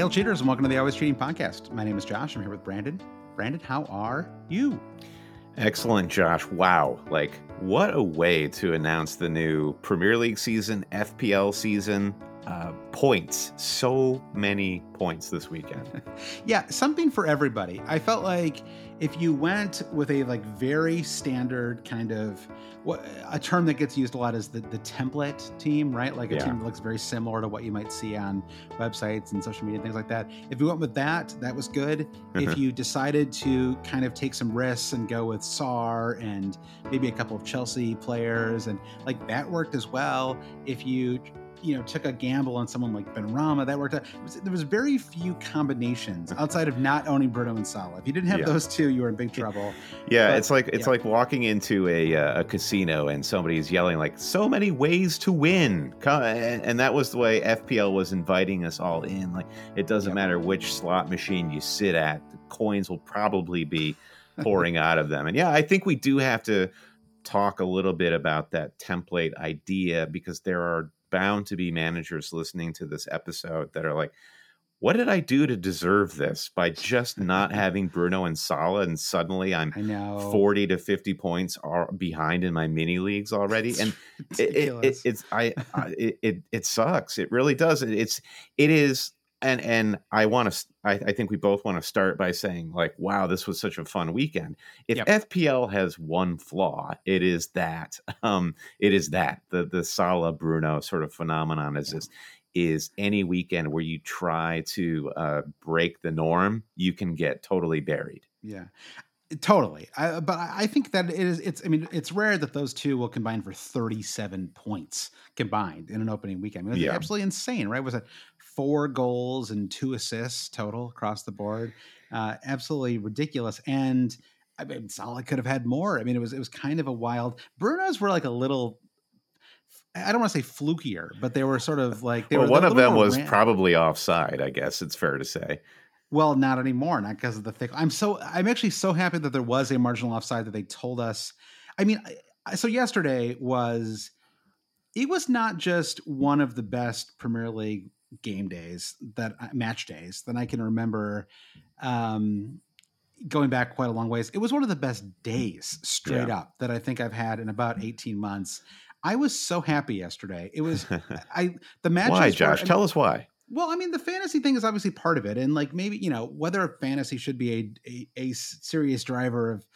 Hail cheaters and welcome to the Always Cheating Podcast. My name is Josh. I'm here with Brandon. Brandon, how are you? Excellent, Josh. Wow. Like, what a way to announce the new Premier League season, FPL season. Uh, points. So many points this weekend. yeah, something for everybody. I felt like if you went with a like very standard kind of what a term that gets used a lot is the, the template team, right? Like a Yeah. team that looks very similar to what you might see on websites and social media, things like that. If you went with that, that was good. If Mhm. you decided to kind of take some risks and go with SAR and maybe a couple of Chelsea players and like that worked as well. If you you know took a gamble on someone like Benrahma. that worked out. Was- There was very few combinations outside of not owning Bruno and Salah. If you didn't have Yeah. those two, you were in big trouble. Yeah, But- it's like it's yeah. like walking into a uh, a casino and somebody's yelling like so many ways to win. And, and that was the way FPL was inviting us all in. Like it doesn't Yep. matter which slot machine you sit at, the coins will probably be pouring out of them. And yeah, I think we do have to talk a little bit about that template idea because there are bound to be managers listening to this episode that are like, what did I do to deserve this by just not having Bruno and Salah and suddenly I'm I know. 40 to 50 points are behind in my mini leagues already? And It's it, it, it, it's I, I it, it it sucks. It really does. It- it's it is and and I want to I, I think we both want to start by saying like wow this was such a fun weekend if Yep. FPL has one flaw it is that um it is that the the Salah Bruno sort of phenomenon is Yeah. this is any weekend where you try to uh, break the norm you can get totally buried Yeah, totally. I, but I think that it is. It's. I mean, it's rare that those two will combine for thirty-seven points combined in an opening weekend. I mean, it's Yeah. absolutely insane, right? Was it four goals and two assists total across the board? Uh, absolutely ridiculous. And I mean, Salah could have had more. I mean, it was it was kind of a wild. Bruno's were like a little. I don't want to say flukier, but they were sort of like they well, were one of them was ran- probably offside. I guess it's fair to say. Well, not anymore, not because of the thick. I'm so I'm actually so happy that there was a marginal offside that they told us. I mean, so yesterday was it was not just one of the best Premier League game days that match days that I can remember. Um, going back quite a long ways, it was one of the best days straight Yeah. up that I think I've had in about 18 months. I was so happy yesterday. It was I the matches. why, were- Josh? I mean- Tell us why. well, I mean, the fantasy thing is obviously part of it, and like maybe you know whether fantasy should be a a, a serious driver of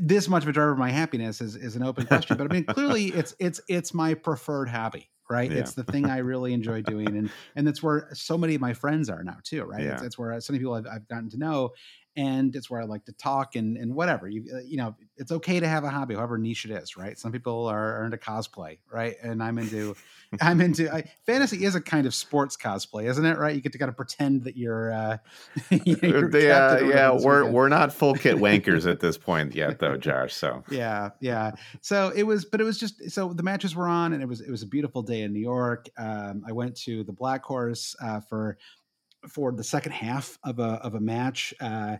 this much of a driver of my happiness is is an open question. But I mean, clearly, it's it's it's my preferred hobby, right? Yeah. It's the thing I really enjoy doing, and and that's where so many of my friends are now too, right? It's, it's where so many people I've, I've gotten to know, and it's where I like to talk and and whatever you uh, you know it's okay to have a hobby, however niche it is, right? Some people are, are into cosplay, right? And I'm into I'm into I, fantasy is a kind of sports cosplay, isn't it? Right? You get to kind of pretend that you're, uh, know, you're They, uh, yeah, we're weekend. we're not full kit wankers at this point yet, though, Josh. So yeah, yeah. So it was, but it was just so the matches were on, and it was it was a beautiful day in New York. Um, I went to the Black Horse uh, for for the second half of a of a match. Uh,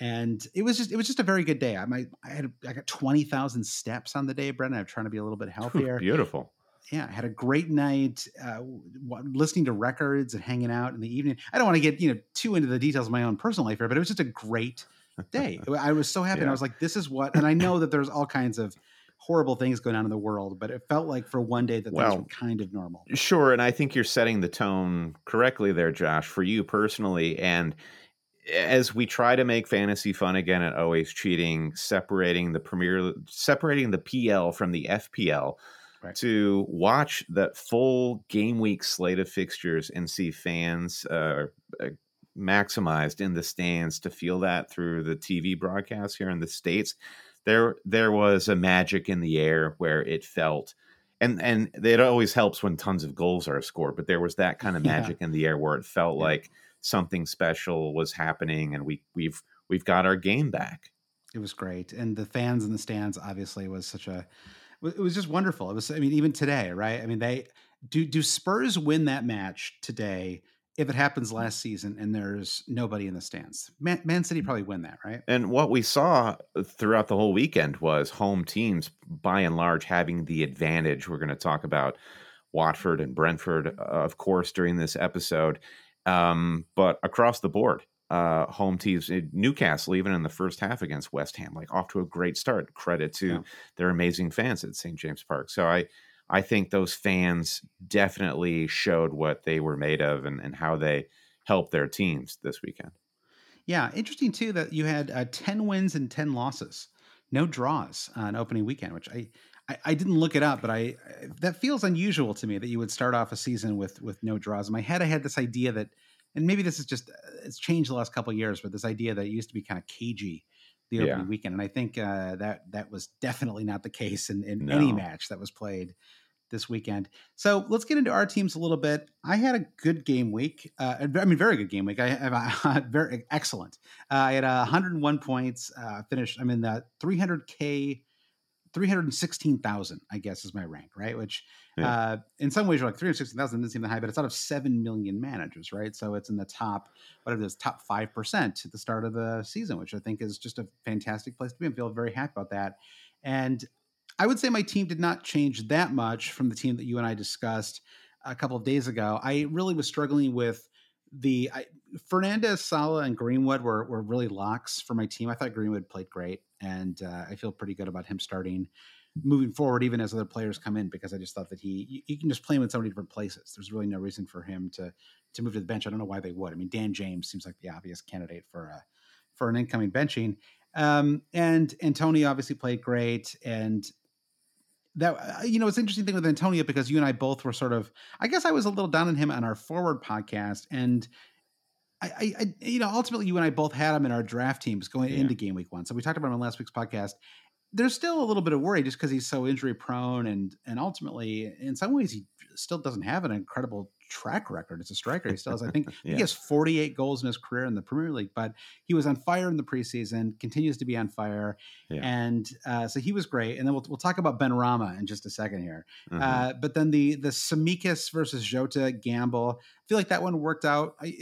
and it was just it was just a very good day. I might I had I got twenty thousand steps on the day, Brendan. I'm trying to be a little bit healthier. beautiful. yeah, I had a great night uh, listening to records and hanging out in the evening. I don't want to get you know too into the details of my own personal life here, but it was just a great day. I was so happy, and I was like, "This is what." And I know that there's all kinds of horrible things going on in the world, but it felt like for one day that things were kind of normal. Sure, and I think you're setting the tone correctly there, Josh, for you personally. And as we try to make fantasy fun again at always cheating, separating the premier, separating the PL from the FPL. right. to watch that full game week slate of fixtures and see fans uh, uh, maximized in the stands to feel that through the TV broadcast here in the states. There, there was a magic in the air where it felt and and it always helps when tons of goals are scored but there was that kind of magic yeah. in the air where it felt yeah. like something special was happening and we we've we've got our game back it was great and the fans in the stands obviously was such a it was just wonderful it was i mean even today right i mean they do do spurs win that match today if it happens last season and there's nobody in the stands. Man, Man, City probably win that, right? And what we saw throughout the whole weekend was home teams, by and large, having the advantage. We're going to talk about Watford and Brentford, uh, of course, during this episode, um, but across the board. Uh, home teams, eh, Newcastle, even in the first half against West Ham, like off to a great start. Credit to yeah. their amazing fans at St. James Park. So I, I think those fans definitely showed what they were made of and, and how they helped their teams this weekend. Yeah, interesting too that you had uh, 10 wins and 10 losses, no draws on opening weekend, which I, I, I, didn't look it up, but I that feels unusual to me that you would start off a season with with no draws. In my head, I had this idea that, and maybe this is just uh, it's changed the last couple years, but this idea that it used to be kind of cagey the opening yeah. weekend, and I think uh, that that was definitely not the case in, in no. any match that was played this weekend. So let's get into our teams a little bit. I had a good game week. Uh, I mean, very good game week. I have a, very excellent. Uh, I had 101 points. Uh, finished. I'm in the 300k. 316,000, I guess, is my rank, right? Which, yeah. uh, in some ways, you're like 316,000 doesn't seem that high, but it's out of 7 million managers, right? So it's in the top, whatever it is, top 5% at the start of the season, which I think is just a fantastic place to be. I feel very happy about that. And I would say my team did not change that much from the team that you and I discussed a couple of days ago. I really was struggling with the I, Fernandes, Salah, and Greenwood were were really locks for my team. I thought Greenwood played great, and uh, I feel pretty good about him starting moving forward, even as other players come in, because I just thought that he you can just play him in so many different places. There's really no reason for him to to move to the bench. I don't know why they would. I mean, Dan James seems like the obvious candidate for a for an incoming benching. Um, and Antonio obviously played great, and that uh, you know it's interesting thing with Antonio because you and I both were sort of I guess I was a little down on him on our forward podcast and I, I, you know ultimately you and I both had him in our draft teams going yeah. into game week one so we talked about him on last week's podcast there's still a little bit of worry just because he's so injury prone and and ultimately in some ways he still doesn't have an incredible track record as a striker. He still has, I think, yeah. he has 48 goals in his career in the Premier League, but he was on fire in the preseason, continues to be on fire. Yeah. And uh, so he was great. And then we'll, we'll talk about Benrahma in just a second here. Mm-hmm. Uh, but then the, the Tsimikas versus Jota gamble, feel like that one worked out. I,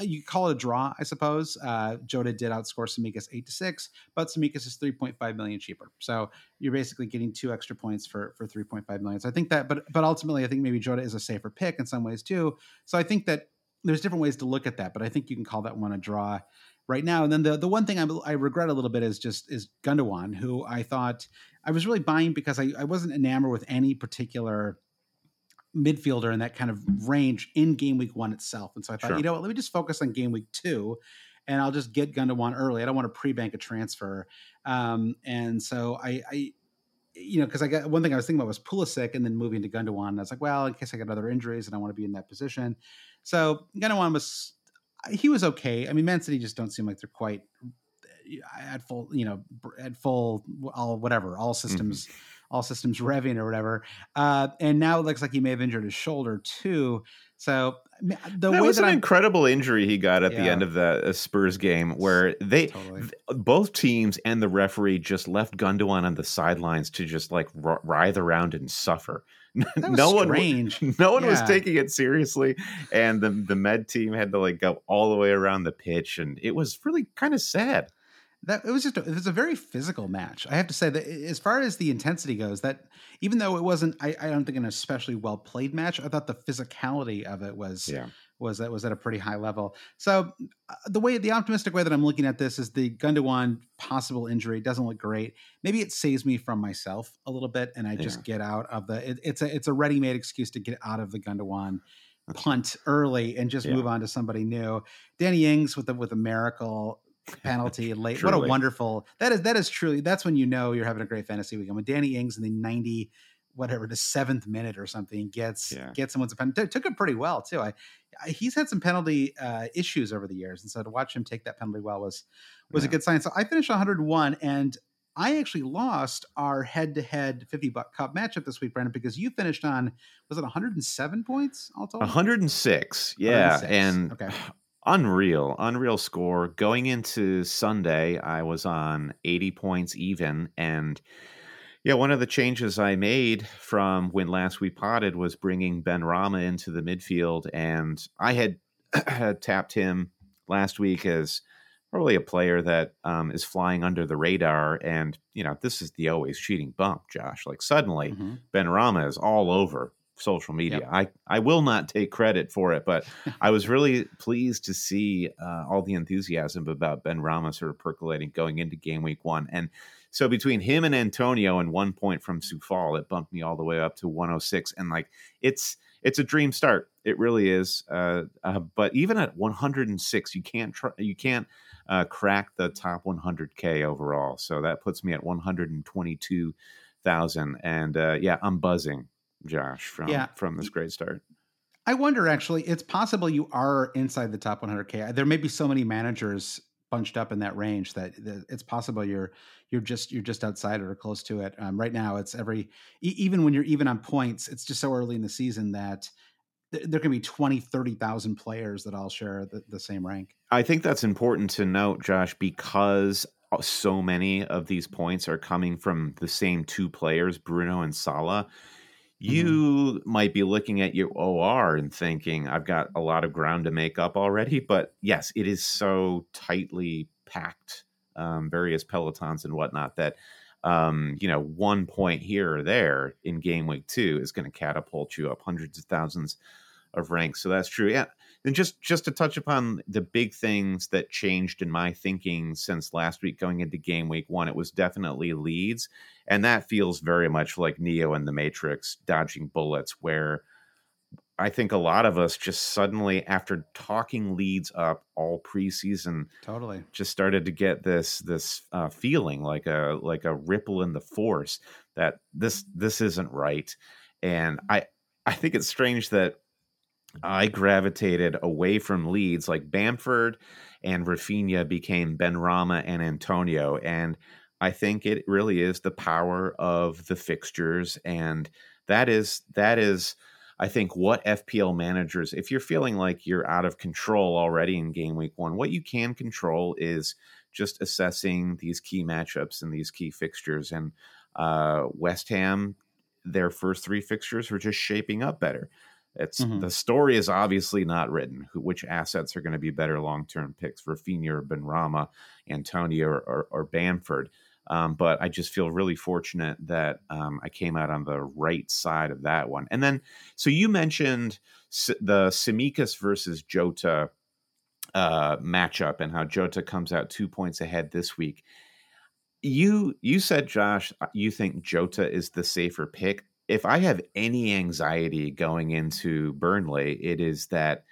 You call it a draw, I suppose. Uh, Jota did outscore Tsimikas eight to six, but Tsimikas is 3.5 million cheaper. So you're basically getting two extra points for, for 3.5 million. So I think that, but, but ultimately I think maybe Jota is a safer pick in some ways too. So I think that there's different ways to look at that, but I think you can call that one a draw right now. And then the the one thing I, I regret a little bit is just is Gundogan, who I thought I was really buying because I, I wasn't enamored with any particular midfielder in that kind of range in game week one itself. And so I thought, sure. you know what, let me just focus on game week two and I'll just get Gundogan early. I don't want to pre-bank a transfer. Um, and so I, I you know, because I got one thing I was thinking about was Pulisic and then moving to Gundogan. And I was like, well, in case I got other injuries and I want to be in that position. So Gundogan was, he was okay. I mean, Man City just don't seem like they're quite at full, you know, at full, all whatever, all systems, mm-hmm. All systems revving or whatever. Uh, and now it looks like he may have injured his shoulder too. So the that way was that an I'm, incredible injury he got at yeah. the end of the Spurs game, where they totally. th- both teams and the referee just left Gundogan on the sidelines to just like r- writhe around and suffer. no strange. one, no one yeah. was taking it seriously, and the the med team had to like go all the way around the pitch, and it was really kind of sad that it was just a, it was a very physical match. I have to say that as far as the intensity goes, that even though it wasn't, I, I don't think an especially well played match. I thought the physicality of it was yeah. was that was at a pretty high level. So uh, the way the optimistic way that I'm looking at this is the Gundogan possible injury doesn't look great. Maybe it saves me from myself a little bit, and I yeah. just get out of the. It, it's a it's a ready made excuse to get out of the Gundogan punt early and just yeah. move on to somebody new. Danny Ings with the with a miracle penalty late. what a wonderful that is. That is truly that's when you know you're having a great fantasy weekend. When Danny Ings in the 90 whatever the seventh minute or something gets Yeah. gets someone's a penalty. Took it pretty well too. I, I he's had some penalty uh, issues over the years, and so to watch him take that penalty well was was a good sign. So I finished 101, and I actually lost our head to head 50 buck cup matchup this week, Brandon, because you finished on was it 107 points all told? 106. Yeah. 106. And okay, unreal, unreal score. Going into Sunday, I was on 80 points even. And yeah, one of the changes I made from when last we potted was bringing Benrahma into the midfield. And I had, had tapped him last week as probably a player that um, is flying under the radar. And, you know, this is the always cheating bump, Josh. Like suddenly, Mhm. Benrahma is all over social media. Yep. I, I will not take credit for it, but I was really pleased to see uh, all the enthusiasm about Benrahma sort of percolating going into game week one. And so between him and Antonio and one point from Sufal, it bumped me all the way up to 106. And like it's it's a dream start. It really is. Uh, uh, but even at 106, you can't try, you can't uh, crack the top 100k overall. So that puts me at 122,000. And uh, yeah, I'm buzzing, Josh, from Yeah. from this great start. I wonder actually, it's possible you are inside the top 100k. There may be so many managers bunched up in that range that, that it's possible you're you're just you're just outside or close to it. Um, right now, it's every e- even when you're even on points, it's just so early in the season that th- there can be 20, 30,000 players that all share the, the same rank. I think that's important to note, Josh, because uh, so many of these points are coming from the same two players, Bruno and Salah. You might be looking at your OR and thinking, I've got a lot of ground to make up already. But yes, it is so tightly packed, um, various pelotons and whatnot, that, um, you know, one point here or there in game week two is going to catapult you up hundreds of thousands of ranks. So that's true. Yeah. And just just to touch upon the big things that changed in my thinking since last week going into game week one, it was definitely Leeds. And that feels very much like Neo and the Matrix dodging bullets, where I think a lot of us just suddenly, after talking Leeds up all preseason, Totally. just started to get this this uh, feeling like a like a ripple in the force that this this isn't right and i i think it's strange that i gravitated away from Leeds like bamford and raphinha became benrahma and antonio and i think it really is the power of the fixtures and that is that is I think what FPL managers, if you're feeling like you're out of control already in game week one, what you can control is just assessing these key matchups and these key fixtures. And uh, West Ham, their first three fixtures are just shaping up better. It's Mhm. the story is obviously not written. Which assets are going to be better long term picks? Raphinha or Benrahma, Antonio or, or, or Bamford. Um, but I just feel really fortunate that um, I came out on the right side of that one. And then, so you mentioned S- the Tsimikas versus Jota uh, matchup and how Jota comes out two points ahead this week. You you said, Josh, uh, you think Jota is the safer pick. If I have any anxiety going into Burnley, it is that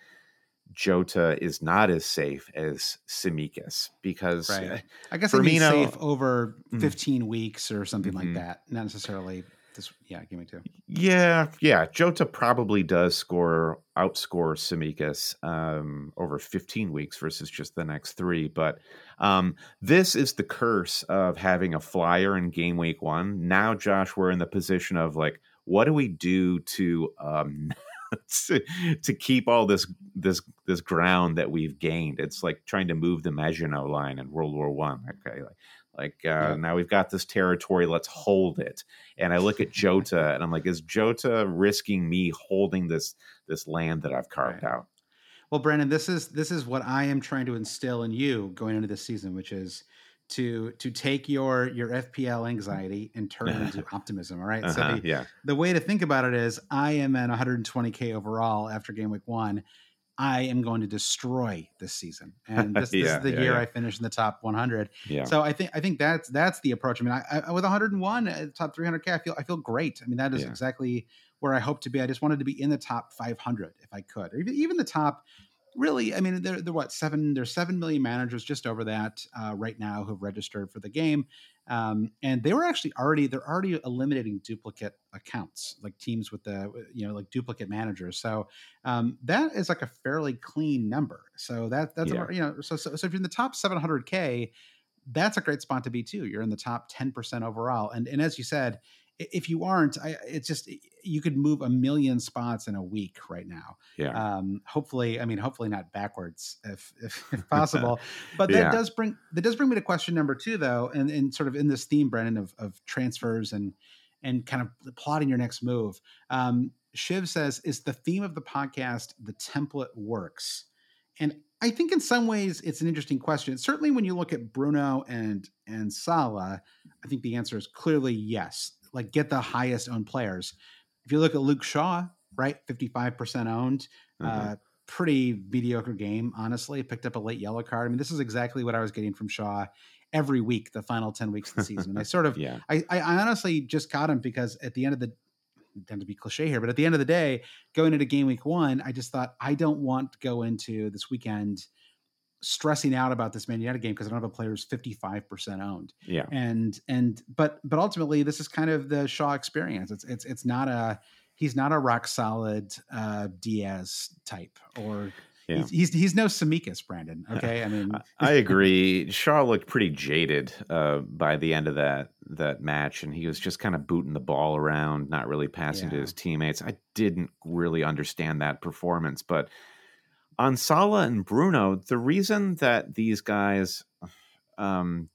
Jota is not as safe as Tsimikas because Right. uh, I guess I mean Firmino- safe over Mm. 15 weeks or something Mhm. like that. Not necessarily this. Yeah, give me two. Yeah, yeah. Jota probably does score outscore Tsimikas um, over 15 weeks versus just the next three. But um, this is the curse of having a flyer in game week one. Now, Josh, we're in the position of like, what do we do to um, to, to keep all this this this ground that we've gained? It's like trying to move the Maginot line in World War One. Okay, like. Like uh, Yeah. now we've got this territory, let's hold it and I look at Jota and I'm like, is Jota risking me holding this this land that I've carved Right. out? Well, Brandon, this is this is what I am trying to instill in you going into this season, which is to to take your your FPL anxiety and turn it into optimism. All right. Uh-huh, So the, yeah, the way to think about it is I am at 120k overall after game week one. I am going to destroy this season, and this, this Yeah, is the yeah, year yeah. I finish in the top 100. yeah, So I think I think that's that's the approach. I mean, I, I with 101 at uh, the top 300k, I feel I feel great. I mean, that is exactly where I hope to be. I just wanted to be in the top 500 if I could, or even even the top really, I mean, they're, they're what seven? There's seven million managers just over that uh, right now who've registered for the game, um, and they were actually already they're already eliminating duplicate accounts, like teams with the you know like duplicate managers. So um, that is like a fairly clean number. So that that's Yeah. a, you know so, so so if you're in the top 700k, that's a great spot to be too. You're in the top 10% overall, and and as you said, if you aren't, I, it's just you could move a million spots in a week right now. Yeah. um hopefully i mean hopefully not backwards if if, if possible. But that Yeah. does bring that does bring me to question number two though and and sort of in this theme brennan of of transfers and and kind of plotting your next move. Um shiv says is the theme of the podcast the template works? And i think in some ways it's an interesting question. Certainly when you look at bruno and and Salah, i think the answer is clearly yes like get the highest owned players if you look at luke shaw right 55% owned Mhm. uh, pretty mediocre game, honestly. Picked up a late yellow card. I mean, this is exactly what I was getting from Shaw every week, the final 10 weeks of the season. And I sort of, yeah. I, I I honestly just got him because at the end of the, tend to be cliche here, but at the end of the day, going into game week one, I just thought I don't want to go into this weekend stressing out about this Man United game because I don't have a player who's 55% owned Yeah. and and but but ultimately this is kind of the Shaw experience. It's it's it's not a he's not a rock solid uh Dias type or Yeah. he's, he's he's no Tsimikas, Brandon. Okay, I mean I- I agree. Shaw looked pretty jaded uh, by the end of that that match, and he was just kind of booting the ball around, not really passing to his teammates. I didn't really understand that performance, but on Salah and Bruno, the reason that these guys um,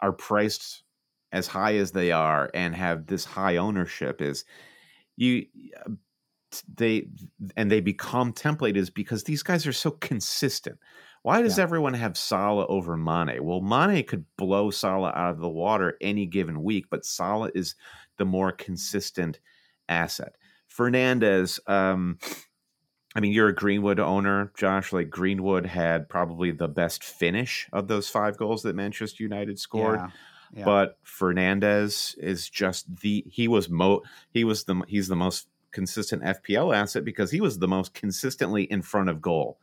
are priced as high as they are and have this high ownership is you they and they become template is because these guys are so consistent. Why does Yeah. everyone have Salah over Mane? Well, Mane could blow Salah out of the water any given week, but Salah is the more consistent asset. Fernandes, um, I mean, you're a Greenwood owner, Josh. Like Greenwood had probably the best finish of those five goals that Manchester United scored yeah, yeah. but Fernandes is just the he was mo he was the he's the most consistent FPL asset because he was the most consistently in front of goal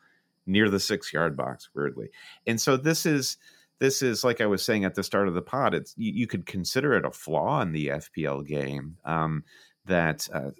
near the 6 yard box weirdly. And so this is this is like I was saying at the start of the pod it's you, you could consider it a flaw in the FPL game um that uh,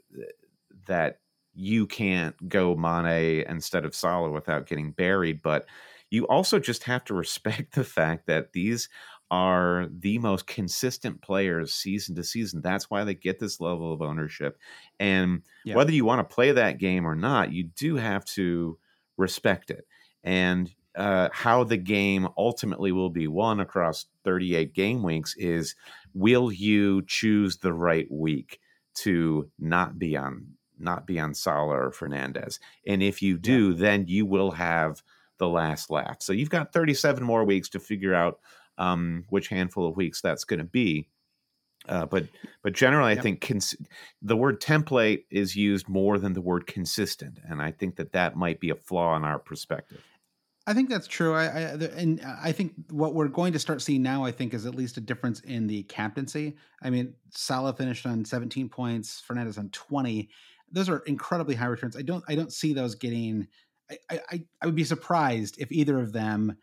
that you can't go Mane instead of Salah without getting buried but you also just have to respect the fact that these are the most consistent players season to season. That's why they get this level of ownership. And Yeah. whether you want to play that game or not, you do have to respect it. And uh, how the game ultimately will be won across 38 game weeks is will you choose the right week to not be on not be on Salah or Fernandes? And if you do, then you will have the last laugh. So you've got 37 more weeks to figure out um, which handful of weeks that's going to be. Uh, but but generally, I Yep. think cons- the word template is used more than the word consistent, and I think that that might be a flaw in our perspective. I think that's true. I, I the- and I think what we're going to start seeing now, I think, is at least a difference in the captaincy. I mean, Salah finished on 17 points, Fernandes on 20. Those are incredibly high returns. I don't I don't see those getting. I I, I would be surprised if either of them.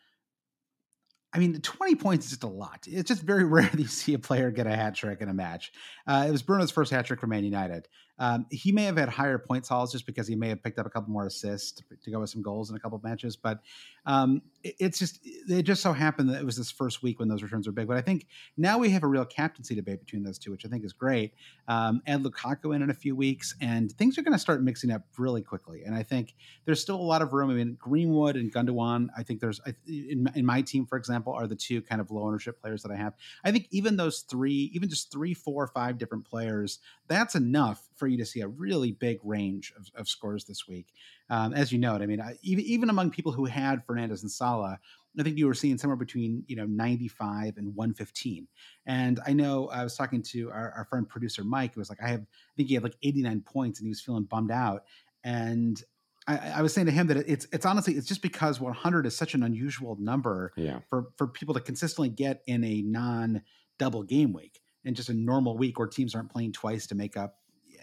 I mean, 20 points is just a lot. It's just very rare that you see a player get a hat trick in a match. Uh, it was Bruno's first hat trick for Man United. Um, he may have had higher points hauls just because he may have picked up a couple more assists to, to go with some goals in a couple of matches. But um, it, it's just it just so happened that it was this first week when those returns were big. But I think now we have a real captaincy debate between those two, which I think is great. Um, add Lukaku in in a few weeks, and things are going to start mixing up really quickly. And I think there's still a lot of room. I mean, Greenwood and Gundogan. I think there's in, in my team, for example, are the two kind of low ownership players that I have. I think even those three, even just three, four, five different players, that's enough for you to see a really big range of, of scores this week. Um, as you note, I mean, I, even even among people who had Fernandes and Salah, I think you were seeing somewhere between you know 95 and 115. And I know I was talking to our, our friend producer Mike, who was like, I have, I think he had like 89 points, and he was feeling bummed out. And I, I was saying to him that it's it's honestly it's just because 100 is such an unusual number Yeah, for for people to consistently get in a non double game week and just a normal week where teams aren't playing twice to make up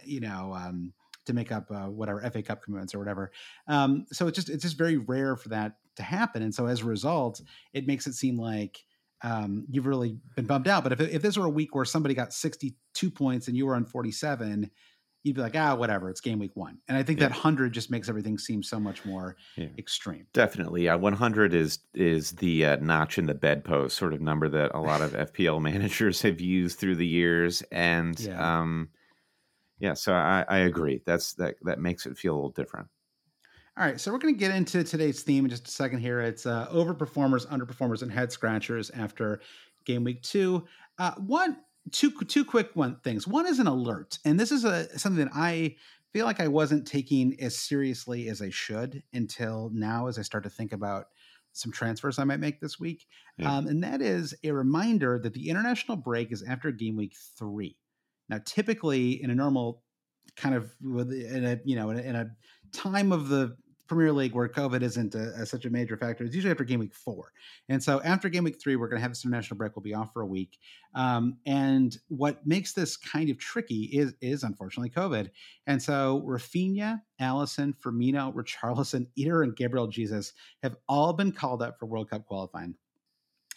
you know um to make up uh, whatever FA Cup commitments or whatever. Um, so it's just it's just very rare for that to happen, and so as a result, it makes it seem like um, you've really been bummed out. But if if this were a week where somebody got 62 points and you were on 47, you'd be like, ah, whatever, it's game week one. And I think yeah. that 100 just makes everything seem so much more yeah. extreme. Definitely. Yeah. 100 is is the uh, notch in the bedpost sort of number that a lot of FPL managers have used through the years. And yeah, um, yeah so I, I agree. That's that that makes it feel a little different. All right, so we're going to get into today's theme in just a second here. It's uh, overperformers, underperformers, and head scratchers after game week two. Uh, one two two quick one things. One is an alert, and this is a something that I feel like I wasn't taking as seriously as I should until now, as I start to think about some transfers I might make this week. Yeah. Um, and that is a reminder that the international break is after game week three. Now, typically in a normal kind of in a you know in a, in a time of the Premier League where COVID isn't a, a, such a major factor. It's usually after game week four. And so after game week three, we're going to have this international break. We'll be off for a week. Um, and what makes this kind of tricky is, is unfortunately COVID. And so Raphinha, Alisson, Firmino, Richarlison, Eder, and Gabriel Jesus have all been called up for World Cup qualifying.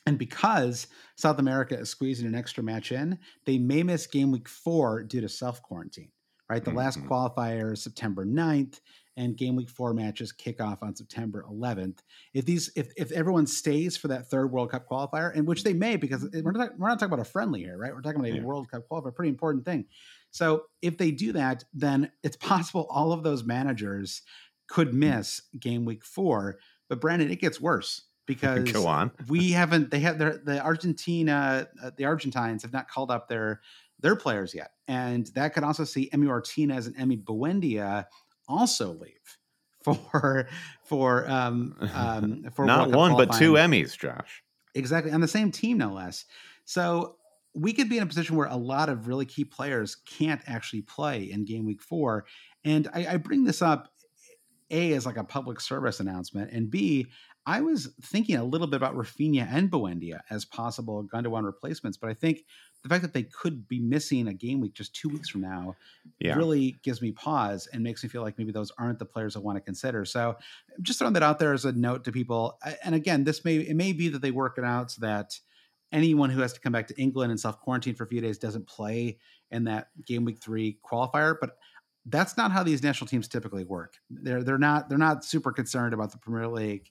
And because South America is squeezing an extra match in, they may miss game week four due to self quarantine right? The mm-hmm. last qualifier is September 9th and game week four matches kick off on September 11th. If these, if, if everyone stays for that third World Cup qualifier, and which they may, because we're not, we're not talking about a friendly here, right? We're talking about a yeah. World Cup qualifier, pretty important thing. So if they do that, then it's possible all of those managers could miss game week four. But Brandon, it gets worse because go on. we haven't. They have their the Argentina, uh, the Argentines have not called up their their players yet, and that could also see Emi Martinez and Emi Buendia also leave for for um, um for not one but two Emmys, Josh. Exactly on the same team, no less. So we could be in a position where a lot of really key players can't actually play in game week four. And I, I bring this up a as like a public service announcement, and b I was thinking a little bit about Raphinha and Buendia as possible Gundogan replacements, but I think the fact that they could be missing a game week just two weeks from now yeah. really gives me pause and makes me feel like maybe those aren't the players I want to consider. So just throwing that out there as a note to people. And again, this may it may be that they work it out so that anyone who has to come back to England and self quarantine for a few days doesn't play in that game week three qualifier, but that's not how these national teams typically work. They're they're not they're not super concerned about the Premier League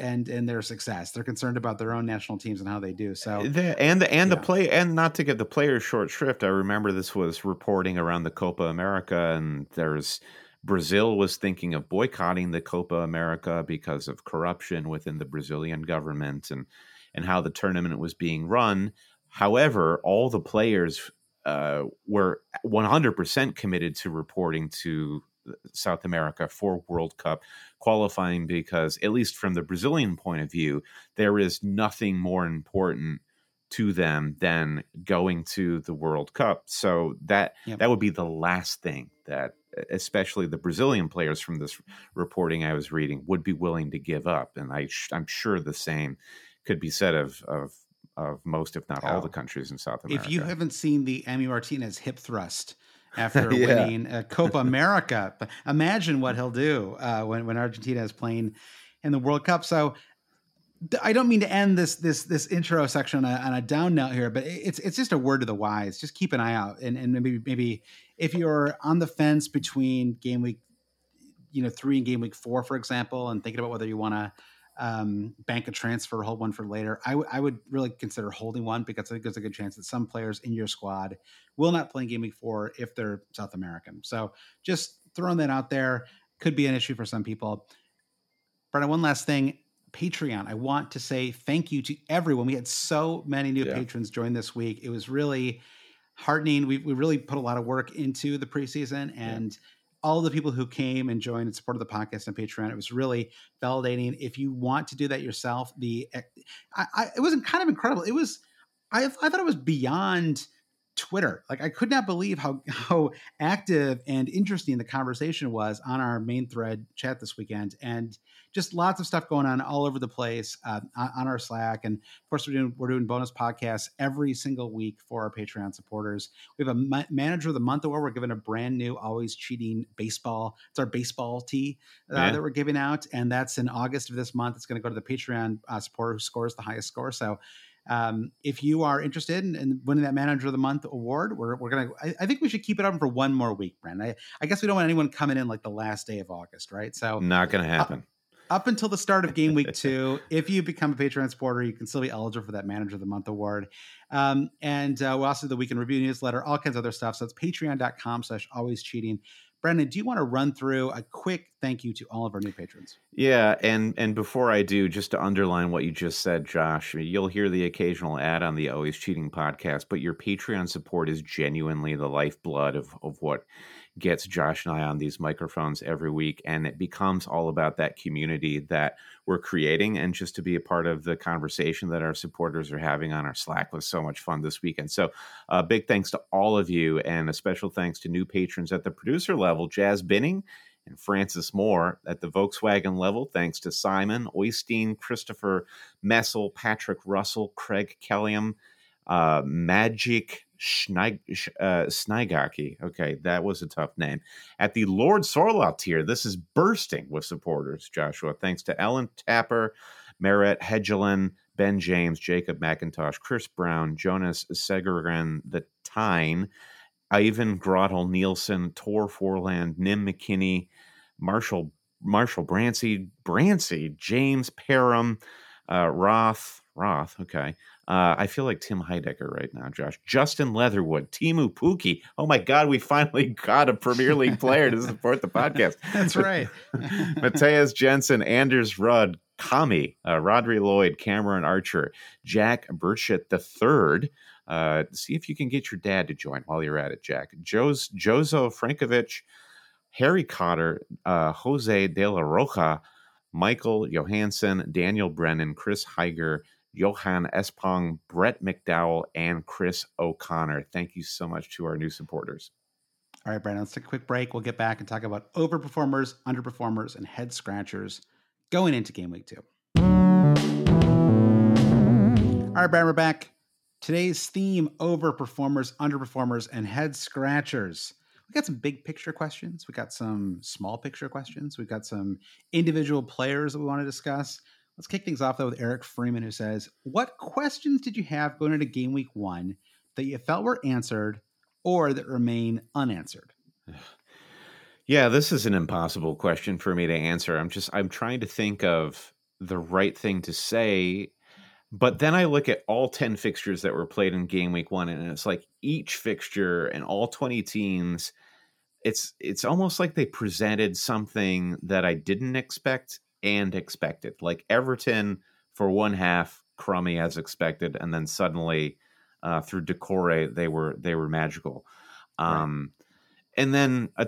and and their success. They're concerned about their own national teams and how they do. So the, and the and yeah. the play and not to get the players short shrift. I remember this was reporting around the Copa America, and there's Brazil was thinking of boycotting the Copa America because of corruption within the Brazilian government and and how the tournament was being run. However, all the players uh, were 100% committed to reporting to South America for World Cup qualifying because, at least from the Brazilian point of view, there is nothing more important to them than going to the World Cup. So that yep. that would be the last thing that especially the Brazilian players from this reporting I was reading would be willing to give up and I I'm sure the same could be said of of of most if not all the countries in South America. If you haven't seen the Emi Martinez hip thrust after yeah. winning a Copa America. Imagine what he'll do uh, when when Argentina is playing in the World Cup. So I don't mean to end this this this intro section on a, on a, down note here, but it's it's just a word to the wise. Just keep an eye out, and and maybe maybe if you're on the fence between game week, you know, three and game week four, for example, and thinking about whether you want to um, bank a transfer, hold one for later. I, w- I would really consider holding one because I think there's a good chance that some players in your squad will not play in game week four if they're South American. So just throwing that out there could be an issue for some people. But one last thing Patreon. I want to say thank you to everyone. We had so many new yeah. patrons join this week. It was really heartening. We, we really put a lot of work into the preseason and. Yeah all the people who came and joined and supported the podcast on Patreon. It was really validating. If you want to do that yourself, the eh, I, I, it wasn't kind of incredible. It was I, I thought it was beyond Twitter. Like I could not believe how how active and interesting the conversation was on our main thread chat this weekend, and just lots of stuff going on all over the place uh, on, our Slack. And of course, we're doing we're doing bonus podcasts every single week for our Patreon supporters. We have a ma- manager of the month award. We're giving a brand new always cheating baseball. It's our baseball tee uh, yeah. that we're giving out, and that's in August of this month. It's going to go to the Patreon uh, supporter who scores the highest score. So um, if you are interested in, in, winning that Manager of the Month award, we're, we're gonna. I, I, think we should keep it up for one more week, Brent. I, I, guess we don't want anyone coming in like the last day of August, right? So not gonna happen. Up, up until the start of game week two, if you become a Patreon supporter, you can still be eligible for that Manager of the Month award. Um, and uh, we also do the weekend review newsletter, all kinds of other stuff. So it's patreon.com slash always cheating. Brendan, do you want to run through a quick thank you to all of our new patrons? Yeah, and and before I do, just to underline what you just said, Josh, you'll hear the occasional ad on the Always Cheating podcast, but your Patreon support is genuinely the lifeblood of of what gets Josh and I on these microphones every week. And it becomes all about that community that we're creating. And just to be a part of the conversation that our supporters are having on our Slack was so much fun this weekend. So, uh, big thanks to all of you, and a special thanks to new patrons at the producer level, Jazz Binning and Francis Moore at the Volkswagen level. Thanks to Simon, Oystein, Christopher Messel, Patrick Russell, Craig Kelliam, uh, Magic Schneig, uh. Okay, that was a tough name. At the Lord Sorlaw tier, this is bursting with supporters, Joshua. Thanks to Ellen Tapper, Merritt Hedgelin, Ben James, Jacob McIntosh, Chris Brown, Jonas Segeren, The Tyne, Ivan Grottel Nielsen, Tor Forland, Nim McKinney, Marshall Marshall Brancy, Brancy, James Parham, uh, Roth, Roth, okay, uh, I feel like Tim Heidecker right now, Josh. Justin Leatherwood, Teemu Pukki. Oh my God, we finally got a Premier League player to support the podcast. That's right. Matthias Jensen, Anders Rudd, Kami, uh, Rodri Lloyd, Cameron Archer, Jack Burchett the third. Uh, see if you can get your dad to join while you're at it, Jack. Joe's Jozo Frankovich, Harry Cotter, uh, Jose De La Roja, Michael Johansson, Daniel Brennan, Chris Heiger, Johan Espong, Brett McDowell, and Chris O'Connor. Thank you so much to our new supporters. All right, Brandon, let's take a quick break. We'll get back and talk about overperformers, underperformers, and head scratchers going into game week two. All right, Brandon, we're back. Today's theme overperformers, underperformers, and head scratchers. We got some big picture questions. We got some small picture questions. We got some individual players that we want to discuss. Let's kick things off though with Eric Freeman, who says, "What questions did you have going into Game Week One that you felt were answered or that remain unanswered?" Yeah, this is an impossible question for me to answer. I'm just I'm trying to think of the right thing to say, but then I look at all 10 fixtures that were played in game week 1 and it's like each fixture and all 20 teams it's it's almost like they presented something that I didn't expect and expected. Like Everton for one half, crummy as expected, and then suddenly uh, through Doucouré they were they were magical. Um, right. And then uh,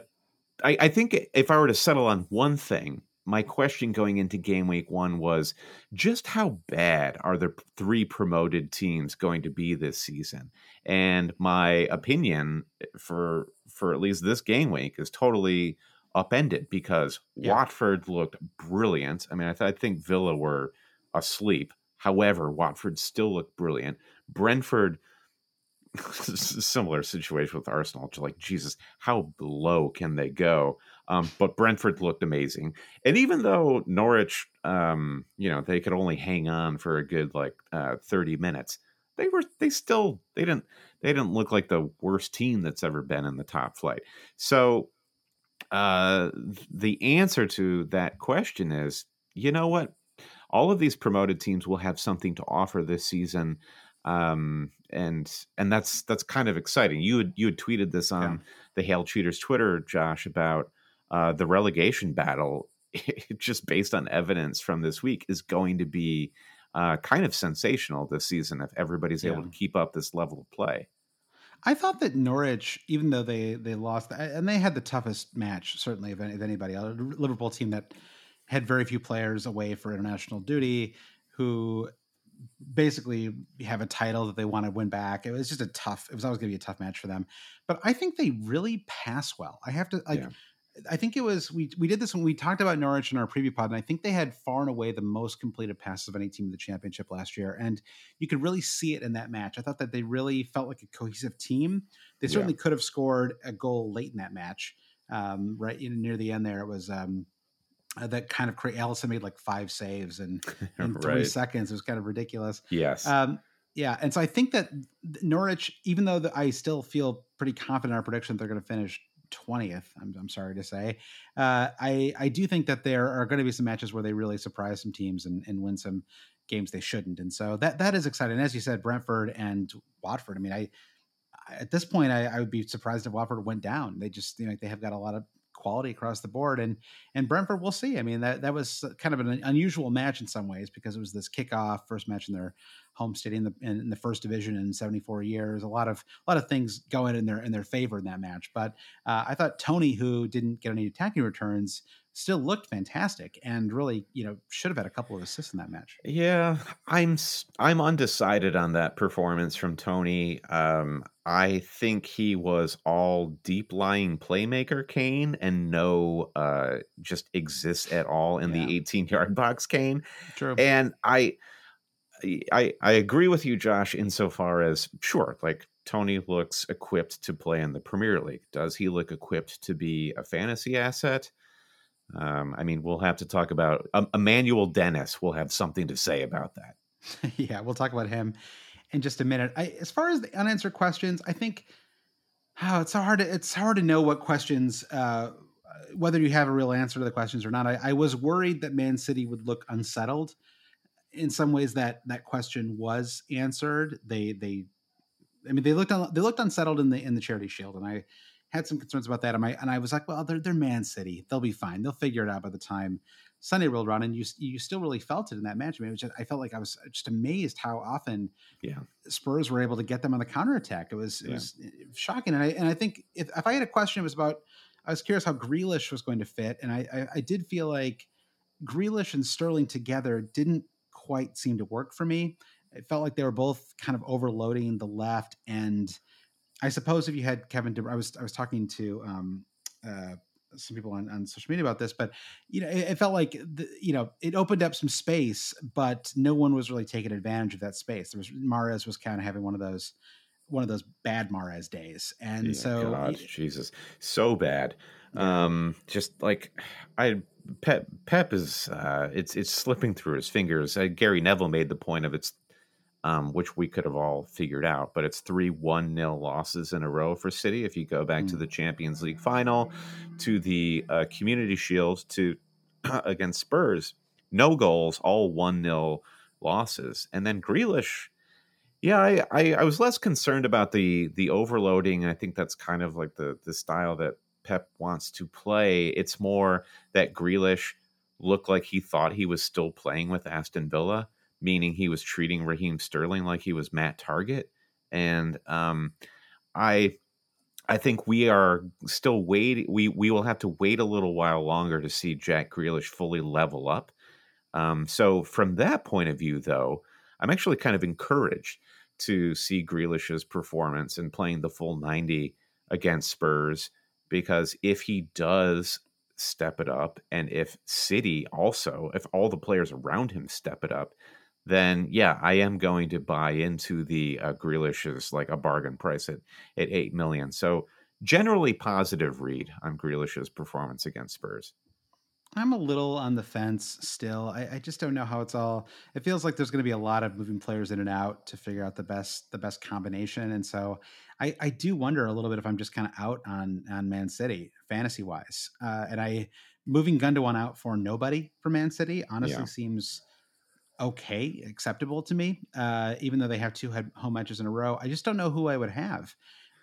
I, I think if I were to settle on one thing, my question going into game week one was just how bad are the three promoted teams going to be this season? And my opinion eh, for for at least this game week is totally upended because yeah. Watford looked brilliant. I mean, I, th- I think Villa were asleep. However, Watford still looked brilliant. Brentford, similar situation with Arsenal. Just like Jesus, how low can they go? Um, but Brentford looked amazing, and even though Norwich, um, you know, they could only hang on for a good like uh, thirty minutes, they were they still they didn't they didn't look like the worst team that's ever been in the top flight. So uh, the answer to that question is you know what? All of these promoted teams will have something to offer this season. Um, and and that's that's kind of exciting. You had you had tweeted this on yeah. the Hail Cheaters Twitter, Josh, about uh, the relegation battle. just based on evidence from this week, is going to be uh, kind of sensational this season if everybody's yeah. able to keep up this level of play. I thought that Norwich, even though they they lost, and they had the toughest match certainly of, any, of anybody, a Liverpool team that had very few players away for international duty, who basically have a title that they want to win back. It was just a tough. It was always going to be a tough match for them. But I think they really pass well. I have to like. Yeah. I think it was we we did this when we talked about Norwich in our preview pod, and I think they had far and away the most completed passes of any team in the championship last year, and you could really see it in that match. I thought that they really felt like a cohesive team. They certainly yeah. could have scored a goal late in that match, um, right in, near the end. There, it was um, uh, that kind of crazy. Alisson made like five saves in, in right. three seconds. It was kind of ridiculous. Yes. Um, yeah, and so I think that Norwich, even though the, I still feel pretty confident in our prediction they're going to finish twentieth. I'm, I'm, sorry to say, uh, I I do think that there are going to be some matches where they really surprise some teams and, and win some games they shouldn't, and so that that is exciting. As you said, Brentford and Watford. I mean, I at this point I, I would be surprised if Watford went down. They just you know they have got a lot of quality across the board. And and Brentford, we'll see. I mean, that that was kind of an unusual match in some ways because it was this kickoff first match in their home stadium in the, in the first division in 74 years. A lot of a lot of things going in their in their favor in that match. But uh, I thought Toney, who didn't get any attacking returns, still looked fantastic and really, you know, should have had a couple of assists in that match. Yeah, I'm I'm undecided on that performance from Toney. Um, I think he was all deep lying playmaker Kane and no uh, just exists at all in yeah. the 18 yard box Kane. True. And I I I agree with you, Josh, insofar as sure, like Toney looks equipped to play in the Premier League. Does he look equipped to be a fantasy asset? Um, I mean, we'll have to talk about um, Emmanuel Dennis. Will have something to say about that. yeah, we'll talk about him in just a minute. I, as far as the unanswered questions, I think oh, it's so hard. To, it's hard to know what questions, uh, whether you have a real answer to the questions or not. I, I was worried that Man City would look unsettled. In some ways, that that question was answered. They they, I mean, they looked on they looked unsettled in the in the Charity Shield, and I had some concerns about that. And I and I was like, well, they're they're Man City. They'll be fine. They'll figure it out by the time Sunday rolled around, and you you still really felt it in that match. I mean, just, I felt like I was just amazed how often yeah. Spurs were able to get them on the counter attack. It was it yeah. was eh, shocking, and I and I think if, if I had a question, it was about I was curious how Grealish was going to fit, and I, I, I did feel like Grealish and Sterling together didn't quite seem to work for me. It felt like they were both kind of overloading the left, and I suppose if you had Kevin, De, I was I was talking to um, uh, some people on, on social media about this, but you know, it, it felt like the, you know it opened up some space, but no one was really taking advantage of that space. There was Mahrez was kind of having one of those one of those bad Mahrez days, and yeah, so God, Jesus, so bad. Um, just like I Pep Pep is uh, it's it's slipping through his fingers. Uh, Gary Neville made the point of it's um, which we could have all figured out. But it's three 1 nil losses in a row for City. If you go back mm. to the Champions League final, to the uh, Community Shield, to against Spurs, no goals, all 1 nil losses. And then Grealish, yeah, I, I, I, was less concerned about the the overloading. I think that's kind of like the the style that Pep wants to play. It's more that Grealish looked like he thought he was still playing with Aston Villa meaning he was treating Raheem Sterling like he was Matt Targett. And um, I I think we are still waiting. We we will have to wait a little while longer to see Jack Grealish fully level up. Um, so from that point of view, though, I'm actually kind of encouraged to see Grealish's performance and playing the full 90 against Spurs because if he does step it up and if City also, if all the players around him step it up, then yeah, I am going to buy into the uh, Grealish is like a bargain price at at eight million. So generally positive read on Grealish's performance against Spurs. I'm a little on the fence still. I, I, just don't know how it's all. It feels like there's going to be a lot of moving players in and out to figure out the best the best combination, and so I, I do wonder a little bit if I'm just kind of out on on Man City fantasy wise. Uh, and I moving Gundogan out for nobody for Man City honestly yeah. seems okay, acceptable to me. Uh, even though they have two home matches in a row, I just don't know who I would have.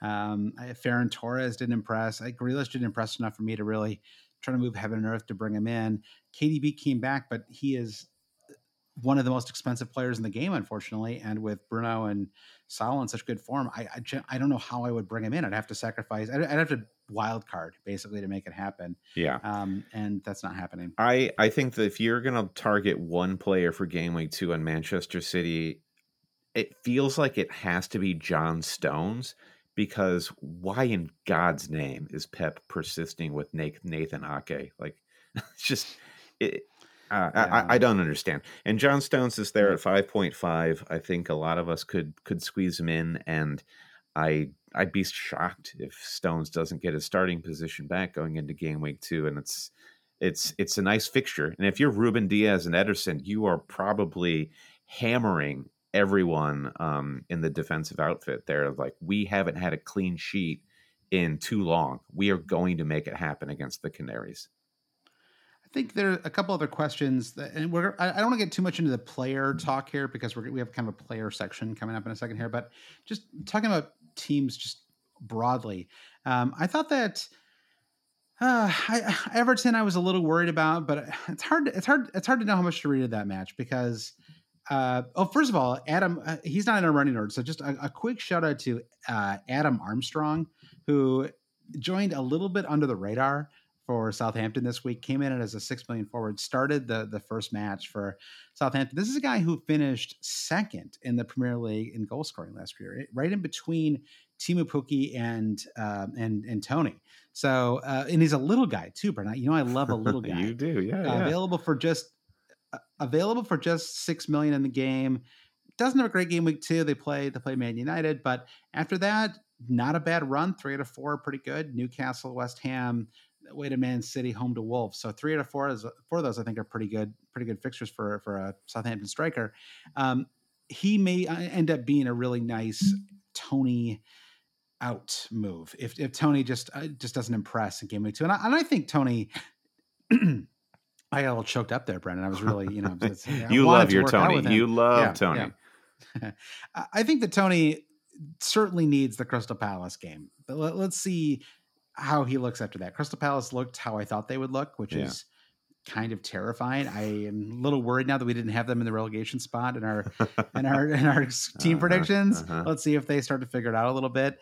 Um, I, Ferran Torres didn't impress. I, Grealish didn't impress enough for me to really try to move heaven and earth to bring him in. KDB came back, but he is one of the most expensive players in the game, unfortunately. And with Bruno and Salah in such good form, I, I, I don't know how I would bring him in. I'd have to sacrifice. I'd, I'd, have to wild card basically to make it happen. Yeah. Um, and that's not happening. I I think that if you're gonna target one player for game week two on Manchester City, it feels like it has to be John Stones because why in God's name is Pep persisting with Nathan Ake? Like, it's just it. Uh, yeah. I, I, don't understand. And John Stones is there at five point five. I think a lot of us could could squeeze him in, and I I'd be shocked if Stones doesn't get his starting position back going into game week two. And it's it's it's a nice fixture. And if you're Ruben Dias and Ederson, you are probably hammering everyone um, in the defensive outfit there. Like we haven't had a clean sheet in too long. We are going to make it happen against the Canaries. I think there are a couple other questions, that, and we're. I don't want to get too much into the player talk here because we're, we have kind of a player section coming up in a second here. But just talking about teams, just broadly, um, I thought that uh, I, Everton I was a little worried about, but it's hard. To, it's hard. It's hard to know how much to read of that match because. Uh, oh, first of all, Adam, uh, he's not in a running order. So just a, a quick shout out to uh, Adam Armstrong, who joined a little bit under the radar for Southampton this week. Came in as a six million forward. Started the the first match for Southampton. This is a guy who finished second in the Premier League in goal scoring last year, right in between Teemu Pukki and um, and and Toney. So uh, and he's a little guy too, Bernard. You know I love a little guy. you do, yeah, uh, yeah. Available for just uh, available for just six million in the game. Doesn't have a great game week two. They play they play Man United, but after that, not a bad run. Three out of four, pretty good. Newcastle, West Ham, away to Man City, home to Wolves. So three out of four, is, four of those I think are pretty good, pretty good fixtures for for a Southampton striker. Um, he may uh, end up being a really nice Toney out move if if Toney just uh, just doesn't impress in game week two. And I, and I think Toney. I got a little choked up there, Brendan. I was really, you know, you love your Toney. You love yeah, Toney. Yeah. I think that Toney certainly needs the Crystal Palace game. But let, us see how he looks after that. Crystal Palace looked how I thought they would look, which yeah. is kind of terrifying. I am a little worried now that we didn't have them in the relegation spot in our in our in our team uh-huh, predictions. Uh-huh. Let's see if they start to figure it out a little bit.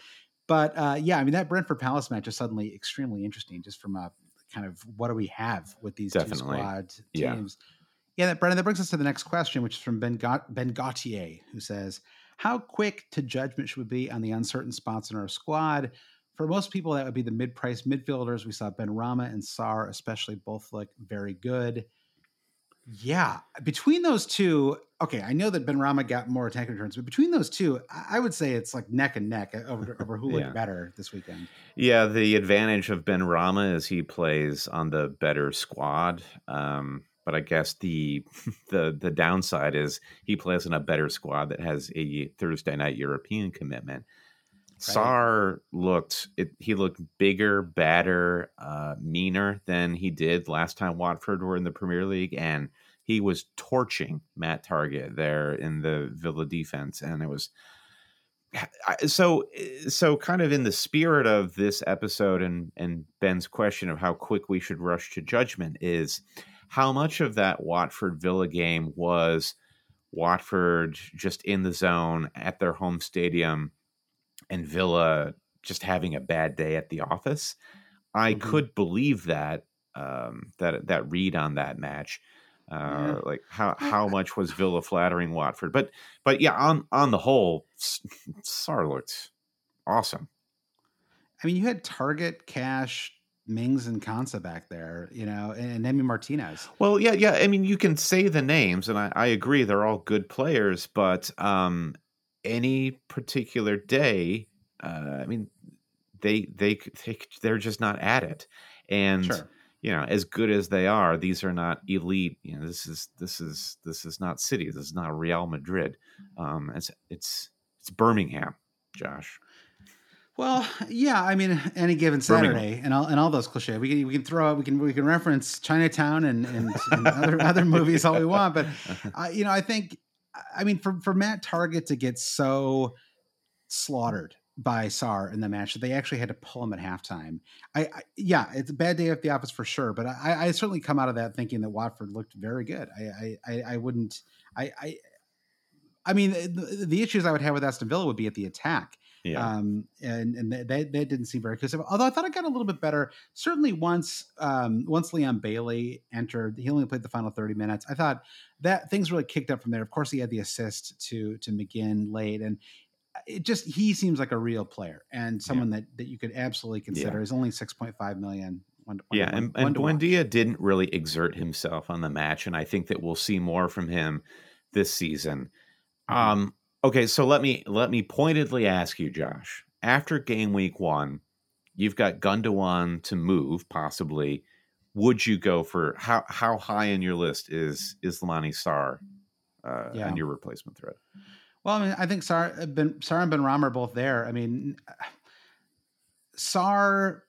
But uh, yeah, I mean that Brentford Palace match is suddenly extremely interesting, just from a kind of what do we have with these Definitely. two squad teams. Yeah. Yeah, that Brendan, that brings us to the next question, which is from Ben, Got- ben Gautier, who says, How quick to judgment should we be on the uncertain spots in our squad? For most people, that would be the mid-price midfielders. We saw Benrahma and Sarr, especially, both look very good. Yeah, between those two, okay, I know that Benrahma got more attacking returns, but between those two, I would say it's like neck and neck over, over who looked yeah. better this weekend. Yeah, the advantage of Benrahma is he plays on the better squad. Um, but I guess the the the downside is he plays in a better squad that has a Thursday night European commitment. Sarr looked it, he looked bigger, badder, uh, meaner than he did last time Watford were in the Premier League, and he was torching Matt Targett there in the Villa defense, and it was so so kind of in the spirit of this episode and and Ben's question of how quick we should rush to judgment is how much of that Watford Villa game was Watford just in the zone at their home stadium and Villa just having a bad day at the office. I mm-hmm. could believe that um, that that read on that match. Uh, yeah. Like how how much was Villa flattering Watford? But but yeah, on on the whole, looked awesome. I mean, you had Targett, Cash, Mings, and Konsa back there, you know, and Emi Martinez. Well, yeah, yeah. I mean, you can say the names, and I, I agree they're all good players, but um, any particular day, uh, I mean, they they they they're just not at it, and sure. you know, as good as they are, these are not elite. You know, this is this is this is not City. This is not Real Madrid. Um, it's it's it's Birmingham, Josh. Well, yeah, I mean, any given Saturday, and all and all those cliches, we can we can throw out, we can we can reference Chinatown and and, and other other movies all we want, but uh, you know, I think I mean, for for Matt Targett to get so slaughtered by Sarr in the match that they actually had to pull him at halftime. I, I, yeah, it's a bad day at the office for sure, but I, I certainly come out of that thinking that Watford looked very good. I I, I wouldn't I I I mean the, the, issues I would have with Aston Villa would be at the attack. Yeah. Um, and and that, they, they didn't seem very conducive. Although I thought it got a little bit better. Certainly once um, once Leon Bailey entered, he only played the final 30 minutes. I thought that things really kicked up from there. Of course, he had the assist to to McGinn late, and it just he seems like a real player and someone yeah. that that you could absolutely consider. Yeah. He's only 6.5 million. One, one, yeah, and, and Buendia didn't really exert himself on the match, and I think that we'll see more from him this season. Mm-hmm. Um, okay, so let me let me pointedly ask you, Josh. After game week one, you've got Gundogan to move, possibly. Would you go for how how high in your list is Ismaila Sarr uh, yeah. your replacement threat? Well, I mean, I think Sarr uh, ben, Sarr and Benrahma are both there. I mean, Sarr.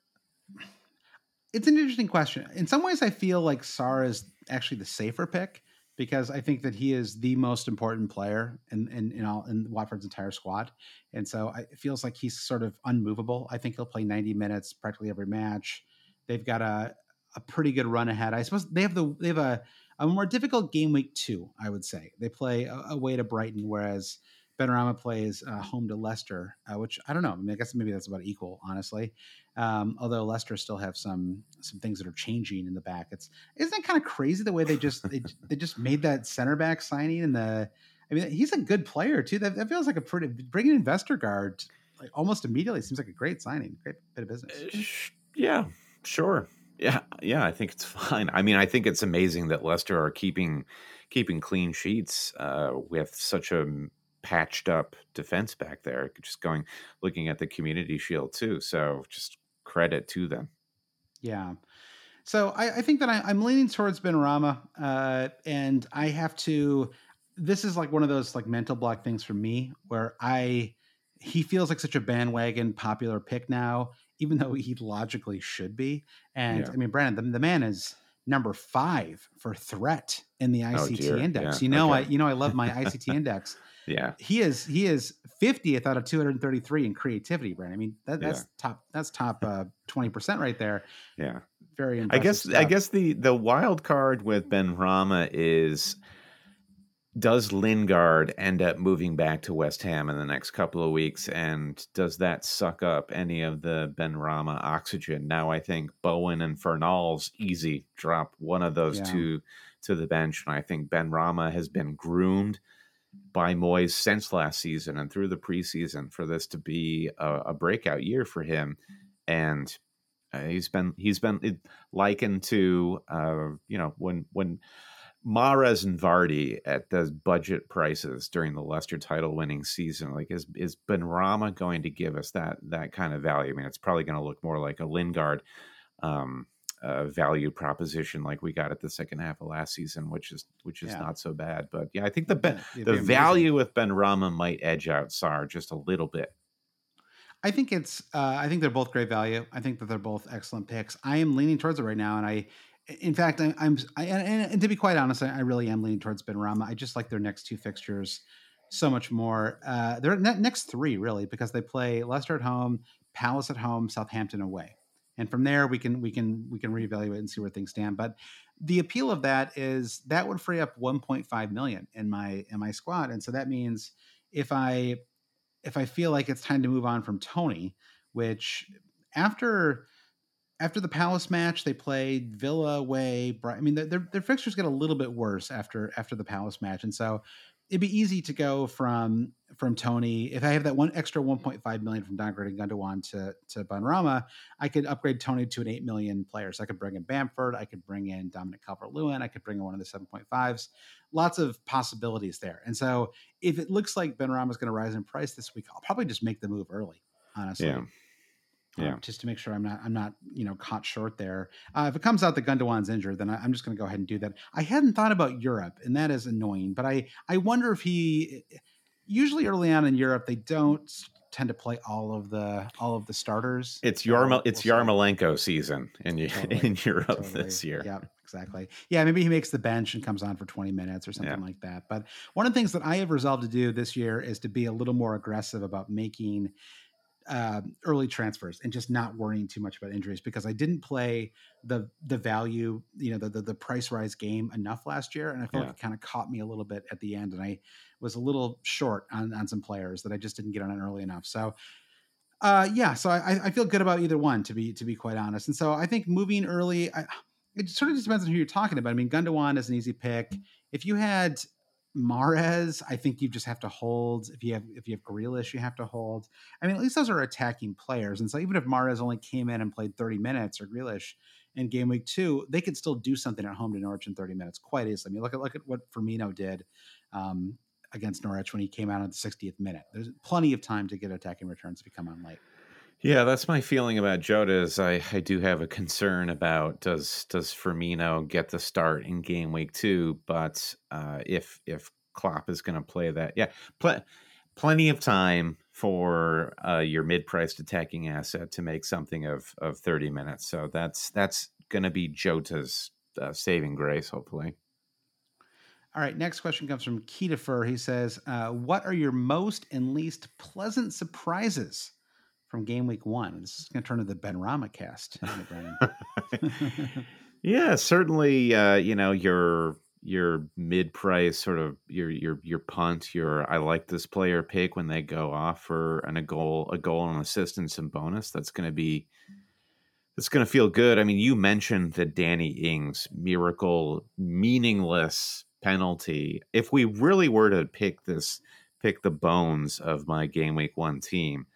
it's an interesting question. In some ways, I feel like Sarr is actually the safer pick because I think that he is the most important player in in, in all in Watford's entire squad, and so I, it feels like he's sort of unmovable. I think he'll play 90 minutes practically every match. They've got a a pretty good run ahead. I suppose they have the they have a a more difficult game week two, I would say. They play away to Brighton, whereas Benrahma plays uh, home to Leicester, uh, which I don't know. I mean, I guess maybe that's about equal, honestly. Um, although Leicester still have some some things that are changing in the back. It's isn't it kind of crazy the way they just they, they just made that center back signing and the. I mean, he's a good player too. That, that feels like a pretty bringing in Vestergaard like almost immediately seems like a great signing, great bit of business. Uh, yeah, sure. Yeah, yeah, I think it's fine. I mean, I think it's amazing that Leicester are keeping keeping clean sheets uh, with such a patched up defense back there. Just going looking at the Community Shield too. So just credit to them. Yeah. So I, I think that I, am leaning towards Benrahma, uh, and I have to. This is like one of those like mental block things for me where I he feels like such a bandwagon popular pick now, even though he logically should be. And yeah. I mean, Brandon, the, the, man is number five for threat in the ICT oh, index. Yeah. You know, okay. I you know I love my ICT index. Yeah, he is he is 50th out of 233 in creativity, Brandon. I mean, that, that's yeah. top that's top uh, 20% right there. Yeah, very. I guess stuff. I guess the the wild card with Benrahma is does Lingard end up moving back to West Ham in the next couple of weeks? And does that suck up any of the Benrahma oxygen? Now, I think Bowen and Fornals easy drop one of those yeah. two to the bench. And I think Benrahma has been groomed by Moyes since last season and through the preseason for this to be a, a breakout year for him. And uh, he's been he's been likened to uh, you know when when Mahrez and Vardy at those budget prices during the Leicester title winning season, like is is Benrahma going to give us that that kind of value? I mean, it's probably going to look more like a Lingard um, uh, value proposition like we got at the second half of last season, which is which is yeah. not so bad. But yeah, I think the ben, the value with Benrahma might edge out Sarr just a little bit. I think it's. Uh, I think they're both great value. I think that they're both excellent picks. I am leaning towards it right now, and I in fact, I, I'm, I, and, and, to be quite honest, I, I really am leaning towards Benrahma. I just like their next two fixtures so much more. Uh, their ne- next three, really, because they play Leicester at home, Palace at home, Southampton away, and from there we can we can we can reevaluate and see where things stand. But the appeal of that is that would free up 1.5 million in my in my squad, and so that means if I if I feel like it's time to move on from toney which after after the Palace match, they played Villa away. I mean, their their fixtures get a little bit worse after after the Palace match, and so it'd be easy to go from from Toney. If I have that one extra 1.5 million from downgrading Gundogan to to Benrahma, I could upgrade Toney to an 8 million player. So I could bring in Bamford, I could bring in Dominic Calvert-Lewin, I could bring in one of the 7.5s. Lots of possibilities there. And so if it looks like Benrahma is going to rise in price this week, I'll probably just make the move early. Honestly. Yeah yeah. Um, just to make sure I'm not I'm not you know caught short there. Uh, if it comes out that Gundogan's injured, then I, am just going to go ahead and do that. I hadn't thought about Europe, and that is annoying. But I I wonder if he usually early on in Europe they don't tend to play all of the all of the starters. It's Yarmo, it's Yarmolenko season in totally, in Europe totally. this year. Yeah, exactly. Yeah, maybe he makes the bench and comes on for 20 minutes or something yeah. like that. But one of the things that I have resolved to do this year is to be a little more aggressive about making uh, early transfers and just not worrying too much about injuries because I didn't play the the value, you know, the the, the price rise game enough last year, and I felt yeah. like it kind of caught me a little bit at the end, and I was a little short on on some players that I just didn't get on it early enough. So Uh, yeah, so I, I feel good about either one to be to be quite honest. And so I think moving early, I, it sort of just depends on who you're talking about. I mean, Gundogan is an easy pick. If you had Mahrez, I think you just have to hold. If you have if you have Grealish, you have to hold. I mean, at least those are attacking players. And so even if Mahrez only came in and played 30 minutes or Grealish in game week two, they could still do something at home to Norwich in 30 minutes quite easily. I mean, look at look at what Firmino did um, against Norwich when he came out at the 60th minute. There's plenty of time to get attacking returns if you come on late. Yeah, that's my feeling about Jota. Is I, I do have a concern about does does Firmino get the start in game week two? But uh, if if Klopp is going to play that, yeah, pl- plenty of time for uh, your mid-priced attacking asset to make something of of thirty minutes. So that's that's going to be Jota's uh, saving grace, hopefully. All right, next question comes from Ketafer. He says, uh, "What are your most and least pleasant surprises?" From game week one. This is going to turn into the Benrahma cast. yeah, certainly. Uh, you know your your mid price sort of your your your punt. Your I like this player pick when they go off for an, a goal, a goal, and assistance and some bonus. That's going to be. It's going to feel good. I mean, you mentioned the Danny Ings miracle, meaningless penalty. If we really were to pick this, pick the bones of my game week one team,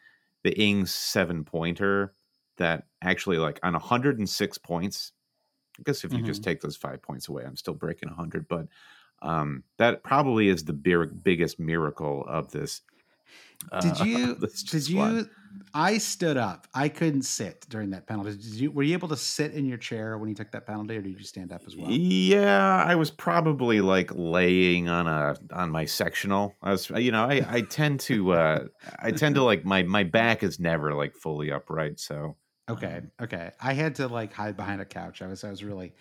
the Ings seven pointer that actually like on 106 points. I guess if you mm-hmm. just take those five points away, I'm still breaking 100. But um, that probably is the big, biggest miracle of this did uh, you? did you? I stood up. I couldn't sit during that penalty. Did you? Were you able to sit in your chair when you took that penalty, or did you stand up as well? Yeah, I was probably like laying on a on my sectional. I was, you know, I I tend to uh I tend to like my my back is never like fully upright. So okay, um, okay. I had to like hide behind a couch. I was I was really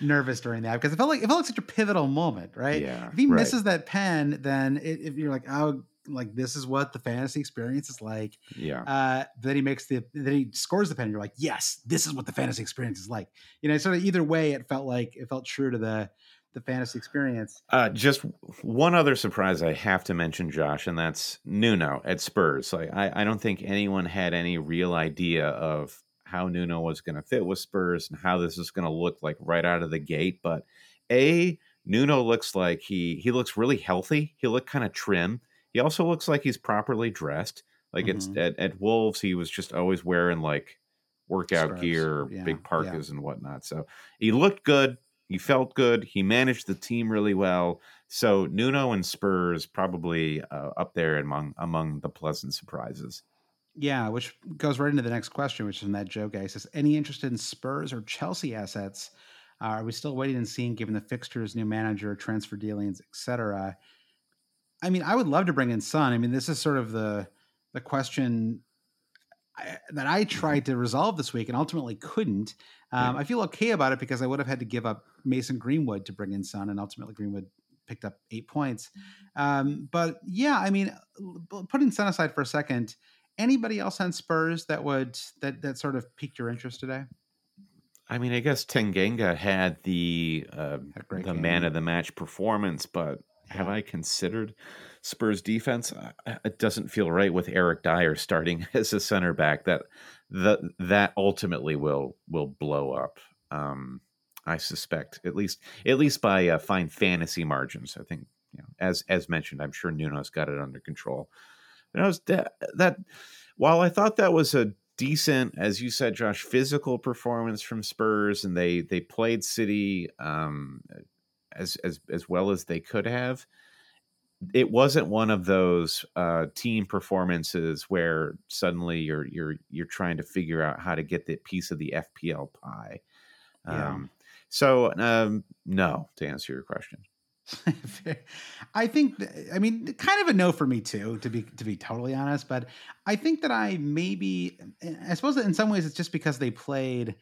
nervous during that because it felt like it felt like such a pivotal moment, right? Yeah. If he right. misses that pen, then it, if you're like, oh like this is what the fantasy experience is like. Yeah. Uh, then he makes the then he scores the pen. You're like, yes, this is what the fantasy experience is like. You know, sort of either way, it felt like it felt true to the the fantasy experience. Uh, just one other surprise I have to mention, Josh, and that's Nuno at Spurs. Like I, I don't think anyone had any real idea of how Nuno was going to fit with Spurs and how this is going to look like right out of the gate. But a Nuno looks like he he looks really healthy. He looked kind of trim. He also looks like he's properly dressed. Like mm-hmm. it's at, at Wolves, he was just always wearing like workout Stripes. gear, yeah, big parkas yeah. and whatnot. So he looked good. He felt good. He managed the team really well. So Nuno and Spurs probably uh, up there among among the pleasant surprises. Yeah, which goes right into the next question, which is from that Joe guy. He says, "Any interest in Spurs or Chelsea assets? Uh, are we still waiting and seeing, given the fixtures, new manager, transfer dealings, etc.?" I mean, I would love to bring in Son. I mean, this is sort of the the question I, that I tried to resolve this week and ultimately couldn't. Um, yeah. I feel okay about it because I would have had to give up Mason Greenwood to bring in Son, and ultimately Greenwood picked up eight points. Um, but yeah, I mean, putting Son aside for a second, anybody else on Spurs that would that that sort of piqued your interest today? I mean, I guess Tanganga had the uh, the game. man of the match performance, but have I considered Spurs defense? It doesn't feel right with Eric Dier starting as a center back. That that that ultimately will will blow up. Um, I suspect at least at least by uh, fine fantasy margins. I think you know, as as mentioned, I'm sure Nuno's got it under control. But I was that, that while I thought that was a decent, as you said, Josh, physical performance from Spurs, and they they played City um, as as as well as they could have. It wasn't one of those uh, team performances where suddenly you're you're you're trying to figure out how to get the piece of the FPL pie. Yeah. Um, so um, no, to answer your question. I think I mean kind of a no for me too to be to be totally honest but I think that I maybe I suppose that in some ways it's just because they played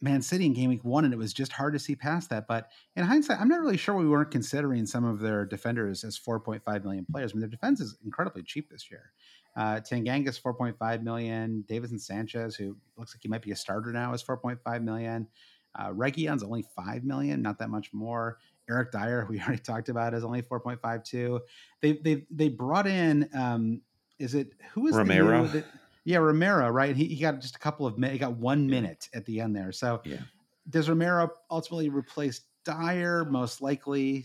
Man City in game week one, and it was just hard to see past that. But in hindsight, I'm not really sure we weren't considering some of their defenders as 4.5 million players. I mean, their defense is incredibly cheap this year. Uh, Tanganga's 4.5 million. Davinson Sanchez, who looks like he might be a starter now, is 4.5 million. Uh, Reguilón's only 5 million, not that much more. Eric Dier, we already talked about, is only 4.52. They they they brought in um, is it who is Romero? The, Yeah, Romero, right? He, he got just a couple of minutes. He got one minute at the end there. So Yeah. does Romero ultimately replace Dier? Most likely.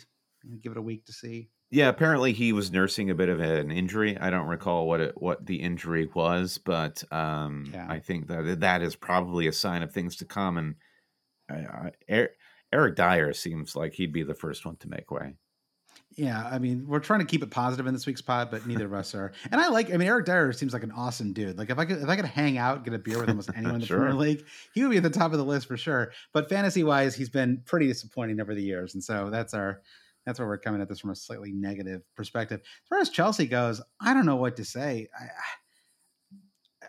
Give it a week to see. Yeah, apparently he was nursing a bit of an injury. I don't recall what it, what the injury was, but um, Yeah. I think that that is probably a sign of things to come. And I, Eric, Eric Dier seems like he'd be the first one to make way. Yeah, I mean, we're trying to keep it positive in this week's pod, but neither of us are. And I like, I mean, Eric Dier seems like an awesome dude. Like if I could, if I could hang out, get a beer with almost anyone in the Sure. Premier League, he would be at the top of the list for sure. But fantasy wise, he's been pretty disappointing over the years, and so that's our, that's where we're coming at this from a slightly negative perspective. As far as Chelsea goes, I don't know what to say. I, I,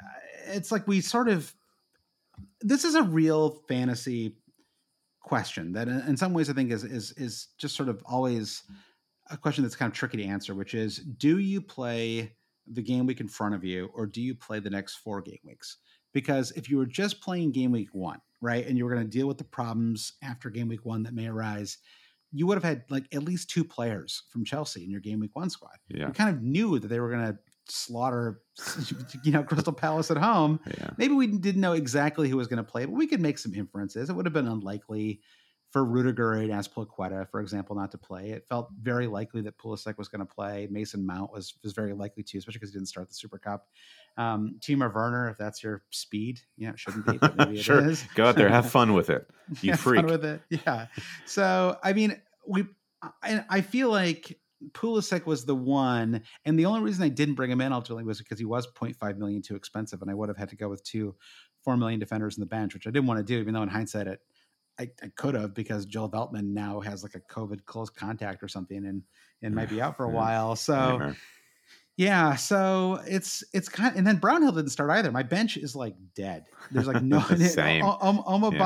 it's like we sort of, this is a real fantasy question that in in some ways I think is is is just sort of always a question that's kind of tricky to answer, which is do you play the game week in front of you or do you play the next four game weeks? Because if you were just playing game week one, right, and you were going to deal with the problems after game week one that may arise, you would have had like at least two players from Chelsea in your game week one squad. Yeah, You kind of knew that they were going to slaughter, you know, Crystal Palace at home yeah, maybe we didn't know exactly who was going to play, but we could make some inferences. It would have been unlikely for Rudiger and Azpilicueta, for example, not to play. It felt very likely that Pulisic was going to play. Mason Mount was was very likely to, especially because he didn't start the Super Cup. Um, Timo Werner, if that's your speed, yeah, it shouldn't be, but maybe it Sure. is. Go out there, have fun with it. You Have fun freak. with it. Yeah. So I mean, we I, I feel like Pulisic was the one, and the only reason I didn't bring him in ultimately was because he was 0.5 million too expensive, and I would have had to go with two four million defenders in the bench, which I didn't want to do, even though in hindsight it I, I could have because Joel Veltman now has like a COVID close contact or something and and might be out for a while. So yeah, so it's it's kind of, and then Brownhill didn't start either. My bench is like dead. There's like no Same. O- Oma Yeah.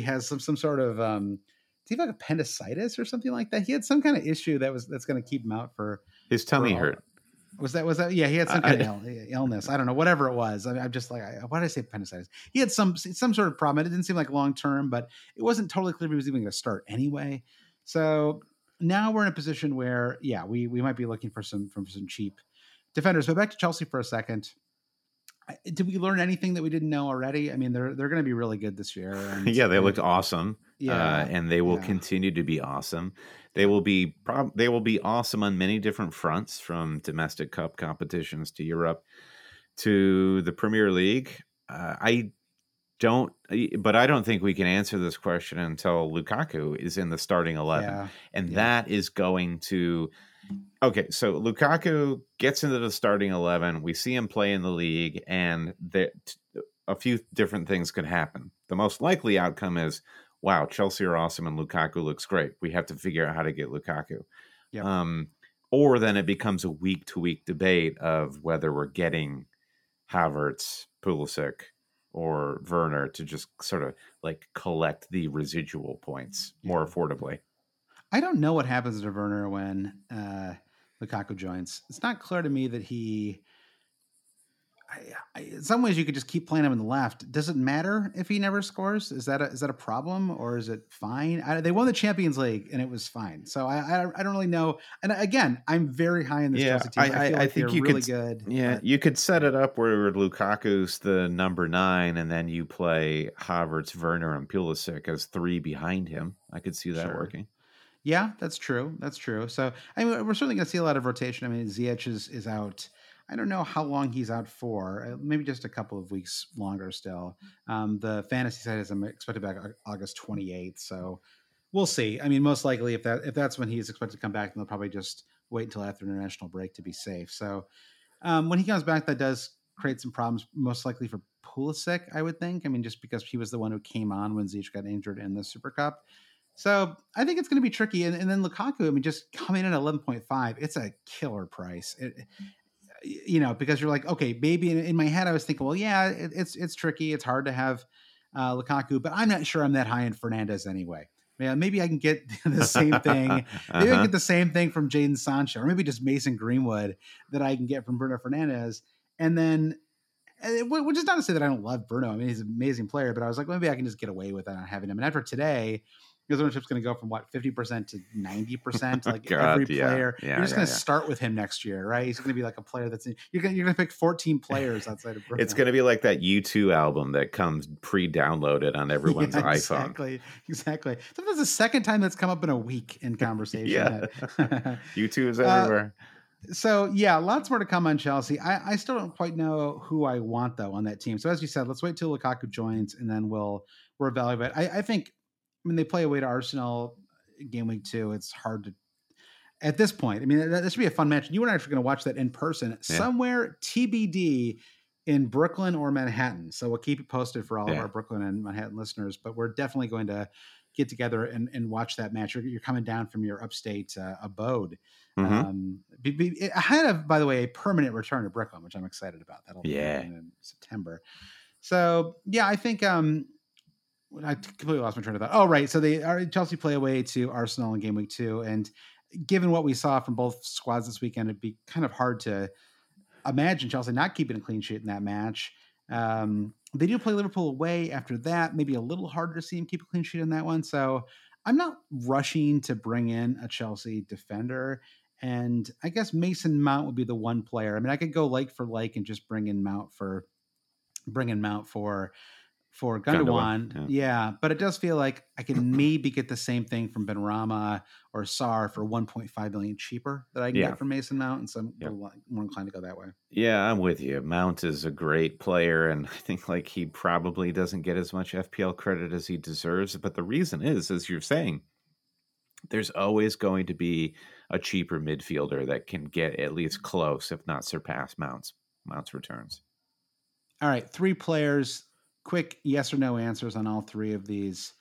Has some some sort of um do you have like appendicitis or something like that? He had some kind of issue that was that's going to keep him out for His tummy for hurt. Was that was that? Yeah, he had some I- kind of Ill, eh, illness. I don't know, whatever it was. I, I'm just like, I, why did I say appendicitis? He had some some sort of problem. It didn't seem like long term, but it wasn't totally clear if he was even going to start anyway. So now we're in a position where, yeah, we we might be looking for some from some cheap defenders. But back to Chelsea for a second. Did we learn anything that we didn't know already? I mean, they're they're going to be really good this year. yeah, they looked awesome. Yeah, uh, and they will yeah. continue to be awesome. They will be prob- they will be awesome on many different fronts, from domestic cup competitions to Europe to the Premier League. Uh, I don't, but I don't think we can answer this question until Lukaku is in the starting eleven, yeah, and that is going to. Okay, so Lukaku gets into the starting eleven. We see him play in the league, and that a few different things could happen. The most likely outcome is, wow, Chelsea are awesome and Lukaku looks great. We have to figure out how to get Lukaku. Yep. Um, or then it becomes a week to week debate of whether we're getting Havertz, Pulisic, or Werner to just sort of like collect the residual points more affordably. I don't know what happens to Werner when uh, Lukaku joins. It's not clear to me that he. I, I, in some ways, you could just keep playing him on the left. Does it matter if he never scores? Is that a, is that a problem or is it fine? I, they won the Champions League and it was fine. So I, I don't really know. And again, I'm very high in this Yeah, Chelsea team. I, I- like think you really could- good. Yeah, but- you could set it up where Lukaku's the number nine, and then you play Havertz, Werner, and Pulisic as three behind him. I could see that Sure. working. Yeah, that's true. That's true. So I mean, we're certainly going to see a lot of rotation. I mean, Ziyech is is out. I don't know how long he's out for. Uh, maybe just a couple of weeks longer still. Um, the fantasy side is I'm expected back August 28th. So we'll see. I mean, most likely if that if that's when he's expected to come back, then they'll probably just wait until after international break to be safe. So um, when he comes back, that does create some problems, most likely for Pulisic, I would think. I mean, just because he was the one who came on when Ziyech got injured in the Super Cup. So I think it's going to be tricky. And, and then Lukaku, I mean, just coming in at 11.5, it's a killer price. It, you know, because you're like, okay, maybe in, in my head, I was thinking, well, yeah, it, it's it's tricky. It's hard to have uh, Lukaku, but I'm not sure I'm that high in Fernandes anyway. Yeah, maybe I can get the same thing. Maybe I Uh-huh. can get the same thing from Jadon Sancho, or maybe just Mason Greenwood that I can get from Bruno Fernandes. And then, which is not to say that I don't love Bruno. I mean, he's an amazing player, but I was like, maybe I can just get away with it not having him. And after today, his ownership's going to go from what fifty percent to ninety percent. Like God, every player, Yeah, you're just yeah, going to yeah. start with him next year, right? He's going to be like a player that's in, you're going to pick fourteen players outside of Brooklyn. It's going to be like that U2 album that comes pre-downloaded on everyone's Yeah, iPhone. Exactly, exactly. Sometimes the second time that's come up in a week in conversation. Yeah. that- U2 is Uh, everywhere. so yeah, lots more to come on Chelsea. I, I still don't quite know who I want though on that team. So as you said, let's wait till Lukaku joins and then we'll we'll evaluate. I, I think when they play away to Arsenal game week two, it's hard to at this point. I mean, that, that should be a fun match. You and I are actually going to watch that in person somewhere TBD in Brooklyn or Manhattan. So we'll keep it posted for all of our Brooklyn and Manhattan listeners. But we're definitely going to get together and, and watch that match. You're, you're coming down from your upstate uh, abode. Mhm. Um, be, be, ahead of, by the way, a permanent return to Brooklyn, which I'm excited about. That'll be Yeah. happening in September. So yeah, I think um, I completely lost my train of thought. Oh right, so they are Chelsea play away to Arsenal in game week two, and given what we saw from both squads this weekend, it'd be kind of hard to imagine Chelsea not keeping a clean sheet in that match. Um, they do play Liverpool away after that. Maybe a little harder to see him keep a clean sheet in that one. So I'm not rushing to bring in a Chelsea defender. And I guess Mason Mount would be the one player. I mean, I could go like for like and just bring in Mount for bring in Mount for for Gundogan, Gundogan. Yeah. but it does feel like I can maybe get the same thing from Benrahma or Sarr for 1.5 million cheaper that I can Yeah. get from Mason Mount, and so I'm Yeah. more inclined to go that way. Yeah, I'm with you. Mount is a great player, and I think like he probably doesn't get as much FPL credit as he deserves. But the reason is, as you're saying, there's always going to be a cheaper midfielder that can get at least close, if not surpass Mount's Mount's returns. All right, three players. Quick yes or no answers on all three of these.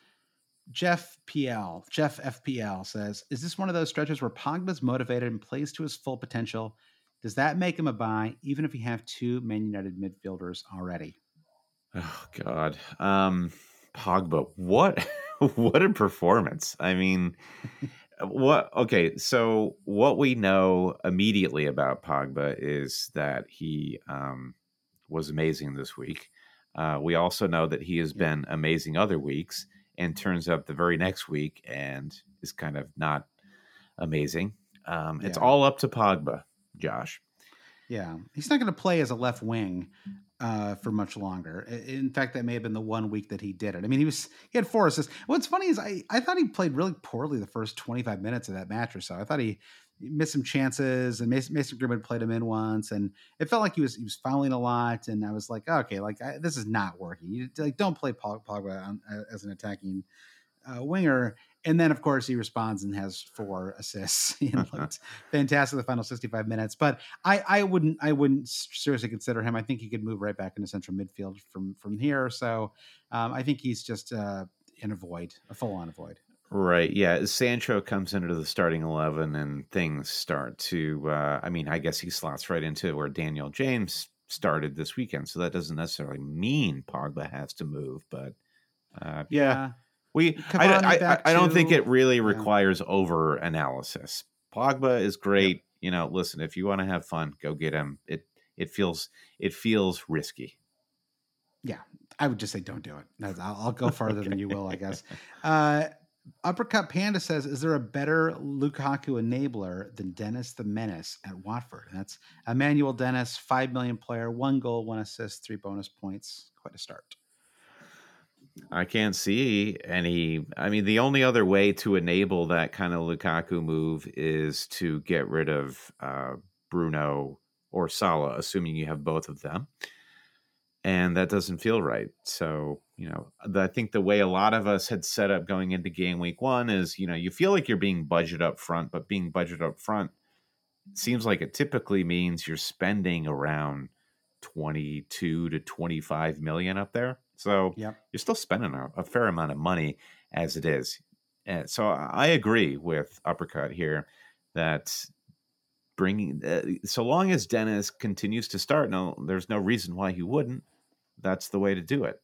Jeff PL, Jeff FPL says, "Is this one of those stretches where Pogba's motivated and plays to his full potential? Does that make him a buy, even if you have two Man United midfielders already?" Oh God, um, Pogba, what what a performance! I mean, what? Okay, so what we know immediately about Pogba is that he um, was amazing this week. Uh, we also know that he has been amazing other weeks, and turns up the very next week and is kind of not amazing. Um, It's Yeah. all up to Pogba, Josh. Yeah, he's not going to play as a left wing uh, for much longer. In fact, that may have been the one week that he did it. I mean, he was he had four assists. What's funny is I I thought he played really poorly the first twenty five minutes of that match or so. I thought he missed some chances, and Mason, Mason Greenwood played him in once, and it felt like he was he was fouling a lot. And I was like, okay, like I, this is not working. You like don't play Pogba on, as an attacking uh, winger. And then, of course, he responds and has four assists. He looked fantastic the final 65 minutes. But I, I wouldn't I wouldn't seriously consider him. I think he could move right back into central midfield from from here. So um, I think he's just uh, in a void, a full on void. Right. Yeah. Sancho comes into the starting 11 and things start to, uh, I mean, I guess he slots right into where Daniel James started this weekend. So that doesn't necessarily mean Pogba has to move, but uh, yeah, we, I, I, I, I don't think it really yeah. requires over analysis. Pogba is great. You know, listen, if you want to have fun, go get him. It, it feels, it feels risky. Yeah, I would just say don't do it. I'll, I'll go farther than you will, I guess. Uh, Uppercut Panda says, "Is there a better Lukaku enabler than Dennis the Menace at Watford?" And that's Emmanuel Dennis, five million player, one goal, one assist, three bonus points. Quite a start. I can't see any. I mean, the only other way to enable that kind of Lukaku move is to get rid of uh, Bruno or Salah, assuming you have both of them. And that doesn't feel right. So, you know, the, I think the way a lot of us had set up going into game week one is, you know, you feel like you're being budget up front, but being budget up front seems like it typically means you're spending around 22 to 25 million up there. So, yeah. you're still spending a, a fair amount of money as it is. And so I agree with Uppercut here that bringing, uh, so long as Dennis continues to start, no, there's no reason why he wouldn't. That's the way to do it.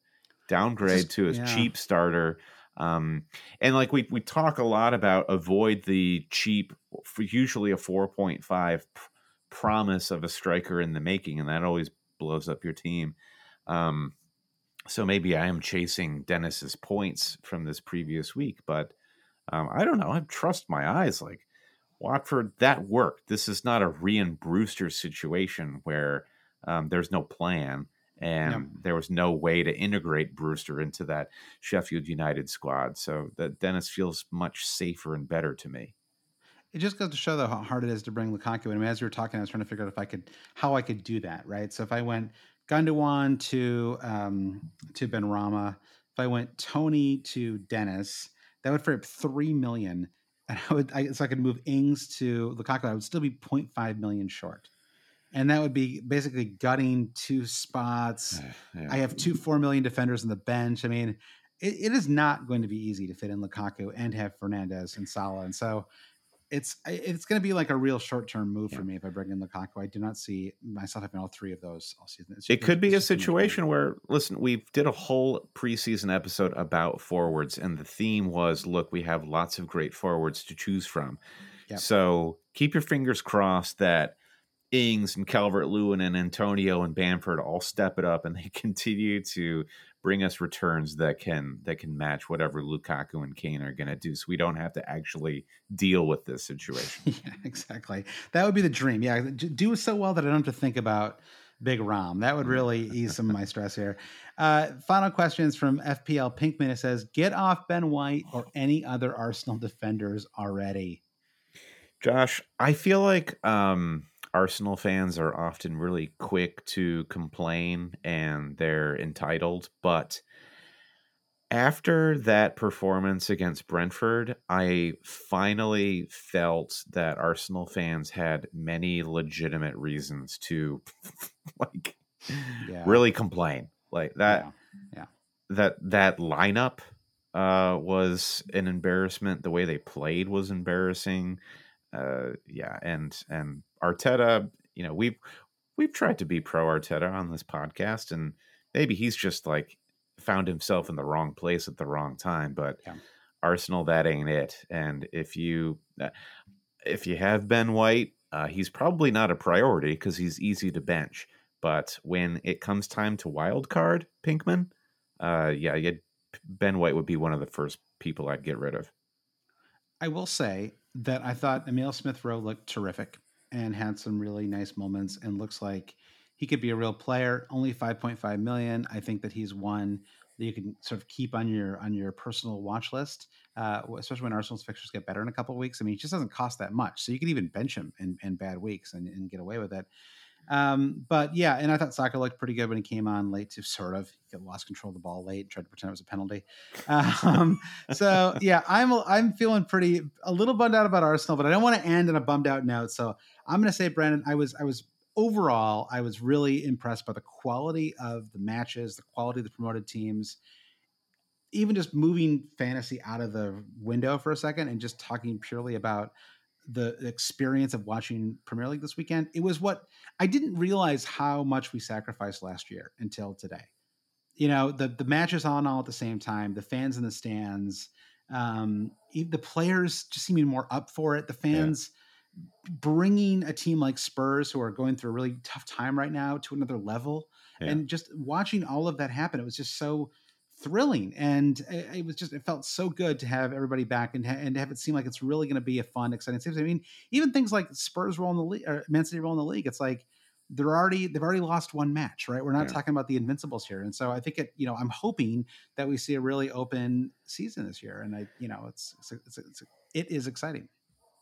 Downgrade Just- to a yeah. cheap starter. Um, and like we, we talk a lot about avoid the cheap, for usually a 4.5 p- promise of a striker in the making, and that always blows up your team. Um, so maybe I am chasing Dennis's points from this previous week, but Um, I don't know. I trust my eyes. Like Watford, that worked. This is not a Rhian Brewster situation where um, there's no plan and yep. there was no way to integrate Brewster into that Sheffield United squad. So that Dennis feels much safer and better to me. It just goes to show though how hard it is to bring Lukaku in. I mean, as we were talking, I was trying to figure out if I could how I could do that, right? So if I went Gundogan to um, to Benrahma, if I went Toney to Dennis, that would free up three million, and I would I, so I could move Ings to Lukaku. I would still be 0.5 million short and that would be basically gutting two spots. Yeah. I have two four million defenders on the bench. I mean, it, it is not going to be easy to fit in Lukaku and have Fernandes and Salah, and so it's it's going to be like a real short term move yeah. for me if I bring in Lukaku. I do not see myself having all three of those all season. It's, it could be a situation where, listen, we did a whole preseason episode about forwards, and the theme was, look, we have lots of great forwards to choose from. Yep. So keep your fingers crossed that Ings and Calvert Lewin and Antonio and Bamford all step it up and they continue to bring us returns that can that can match whatever Lukaku and Kane are going to do so we don't have to actually deal with this situation. yeah, exactly. That would be the dream. Yeah, do so well that I don't have to think about Big Rom. That would really ease some of my stress here. Uh, final questions from FPL Pinkman. It says, "Get off Ben White or any other Arsenal defenders already." Josh, I feel like um, Arsenal fans are often really quick to complain and they're entitled, but after that performance against Brentford, I finally felt that Arsenal fans had many legitimate reasons to like yeah. really complain. Like that yeah. yeah. That that lineup uh was an embarrassment. The way they played was embarrassing uh, yeah, and and Arteta, you know, we've we've tried to be pro Arteta on this podcast, and maybe he's just like found himself in the wrong place at the wrong time. But yeah. Arsenal, that ain't it. And if you uh, if you have Ben White, uh, he's probably not a priority because he's easy to bench. But when it comes time to wild card, Pinkman, uh, yeah, Ben White would be one of the first people I'd get rid of. I will say that I thought Emile Smith Rowe looked terrific and had some really nice moments and looks like he could be a real player. Only 5.5 million. I think that he's one that you can sort of keep on your on your personal watch list, uh, especially when Arsenal's fixtures get better in a couple of weeks. I mean, he just doesn't cost that much, so you can even bench him in, in bad weeks and, and get away with it. Um, but yeah, and I thought Saka looked pretty good when he came on late to sort of get lost control of the ball late, and tried to pretend it was a penalty. Um, so yeah, I'm I'm feeling pretty a little bummed out about Arsenal, but I don't want to end on a bummed out note. So I'm to say, Brandon, I was I was overall I was really impressed by the quality of the matches, the quality of the promoted teams. Even just moving fantasy out of the window for a second and just talking purely about the experience of watching Premier League this weekend, it was what I didn't realize how much we sacrificed last year until today. You know, the the matches on all at the same time, the fans in the stands, um, the players just seeming more up for it. The fans yeah. bringing a team like Spurs, who are going through a really tough time right now, to another level, yeah. and just watching all of that happen, it was just so thrilling and it, was just it felt so good to have everybody back and, ha- and have it seem like it's really going to be a fun exciting season i mean even things like spurs role in the league or man city role in the league it's like they're already they've already lost one match right? We're not yeah. talking about the invincibles here and so i think it you know i'm hoping that we see a really open season this year and i you know it's it's, it's, it's it is exciting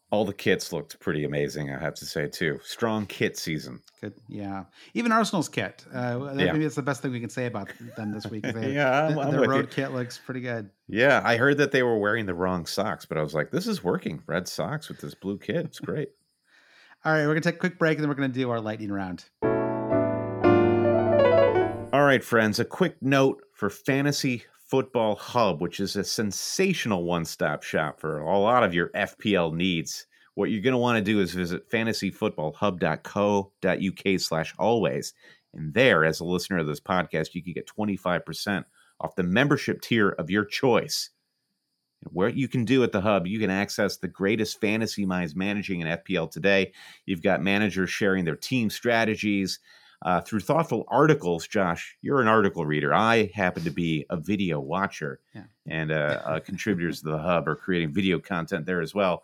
all the kits looked pretty amazing. I have to say too. Strong kit season. Good, yeah. Even Arsenal's kit. Uh, yeah. Maybe that's the best thing we can say about them this week. They, yeah, the, road you. kit looks pretty good. Yeah, I heard that they were wearing the wrong socks, but I was like, this is working. Red socks with this blue kit. It's great. All right, we're gonna take a quick break and then we're gonna do our lightning round. All right, friends. A quick note for fantasy Football Hub, which is a sensational one stop shop for a lot of your FPL needs. What you're going to want to do is visit fantasyfootballhub.co.uk slash always. And there, as a listener of this podcast, you can get 25% off the membership tier of your choice. What you can do at the hub, you can access the greatest fantasy minds managing in FPL today. You've got managers sharing their team strategies, uh, through thoughtful articles. Josh, you're an article reader. I happen to be a video watcher, Yeah. and uh, contributors to the hub are creating video content there as well.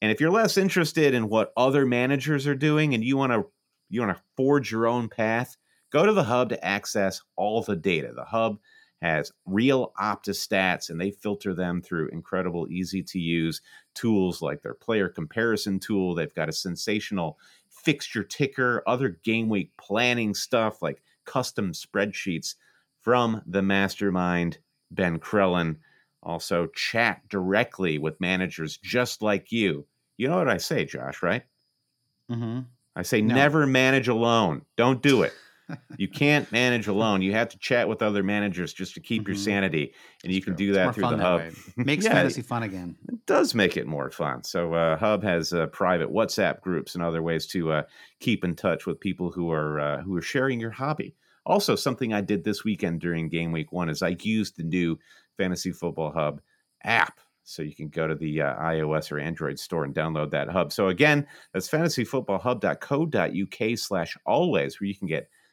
And if you're less interested in what other managers are doing, and you want to you want to forge your own path, go to the hub to access all the data. The hub has real Opta stats, and they filter them through incredible, easy to use tools like their player comparison tool. They've got a sensational fixture ticker, other game week planning stuff like custom spreadsheets from the mastermind, Ben Crellin. Also, chat directly with managers just like you. You know what I say, Josh, right? Mm-hmm. I say No. never manage alone. Don't do it. You can't manage alone. You have to chat with other managers just to keep your Mhm. sanity, and you can true. do that through the hub. way. Makes Yeah, fantasy fun again. It does make it more fun. So uh, Hub has uh, private WhatsApp groups and other ways to uh, keep in touch with people who are uh, who are sharing your hobby. Also, something I did this weekend during Game Week One is I used the new Fantasy Football Hub app. So you can go to the uh, iOS or Android store and download that hub. So again, that's fantasyfootballhub.co.uk slash always, where you can get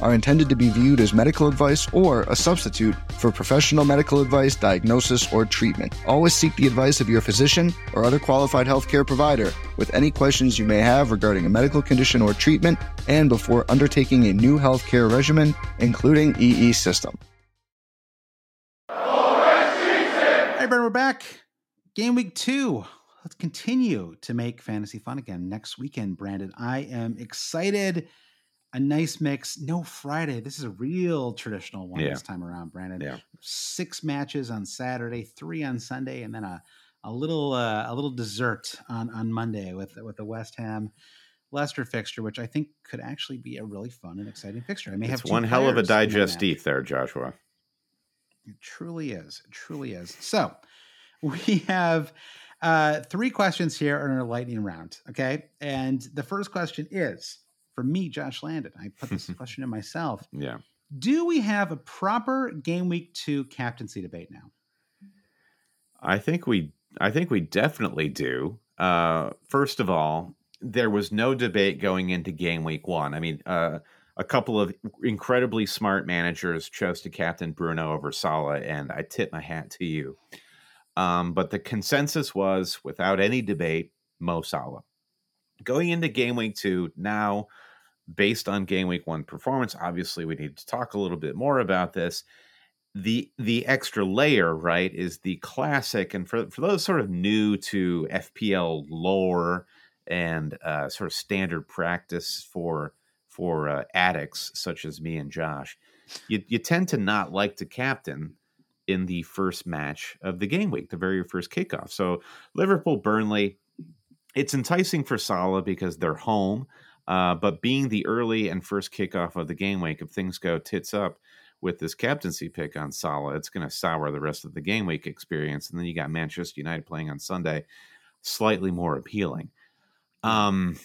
are intended to be viewed as medical advice or a substitute for professional medical advice, diagnosis, or treatment. Always seek the advice of your physician or other qualified healthcare provider with any questions you may have regarding a medical condition or treatment and before undertaking a new healthcare regimen, including EE system. Hey, Brandon, we're back. Game week two. Let's continue to make fantasy fun again next weekend, Brandon. I am excited. A nice mix. No Friday. This is a real traditional one Yeah. this time around, Brandon. Yeah. Six matches on Saturday, three on Sunday, and then a a little uh, a little dessert on on Monday with with the West Ham Leicester fixture, which I think could actually be a really fun and exciting fixture. I may have It's two one hell of a digestif there, Joshua. It truly is. It truly is. So we have uh, three questions here in our lightning round. Okay. And the first question is for me, Josh Landon. I put this question in myself. Yeah. Do we have a proper game week two captaincy debate now? I think we I think we definitely do. Uh, first of all, there was no debate going into game week one. I mean, uh, a couple of incredibly smart managers chose to captain Bruno over Salah, and I tip my hat to you. Um, but the consensus was, without any debate, Mo Salah. Going into game week two, now based on game week one performance, obviously we need to talk a little bit more about this the the extra layer, right, is the classic, and for for those sort of new to FPL lore and uh, sort of standard practice for for uh, addicts such as me and Josh, you you tend to not like to captain in the first match of the game week, the very first kickoff. So Liverpool Burnley, it's enticing for Salah because they're home, uh, but being the early and first kickoff of the game week, if things go tits up with this captaincy pick on Salah, it's going to sour the rest of the game week experience. And then you got Manchester United playing on Sunday, slightly more appealing. Um,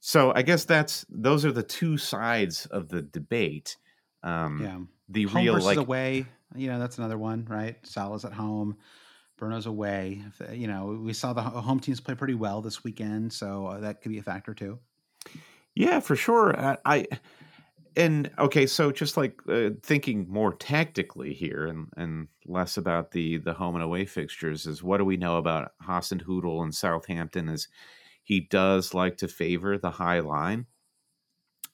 so I guess that's those are the two sides of the debate. Um, yeah, the home real like away. You know, that's another one, right? Salah's at home, Bruno's away. You know, we saw the home teams play pretty well this weekend, so uh, that could be a factor too. Yeah, for sure. I, I and okay, so just like uh, thinking more tactically here, and and less about the the home and away fixtures, is what do we know about Hasenhüttl and Southampton? Is he does like to favor the high line,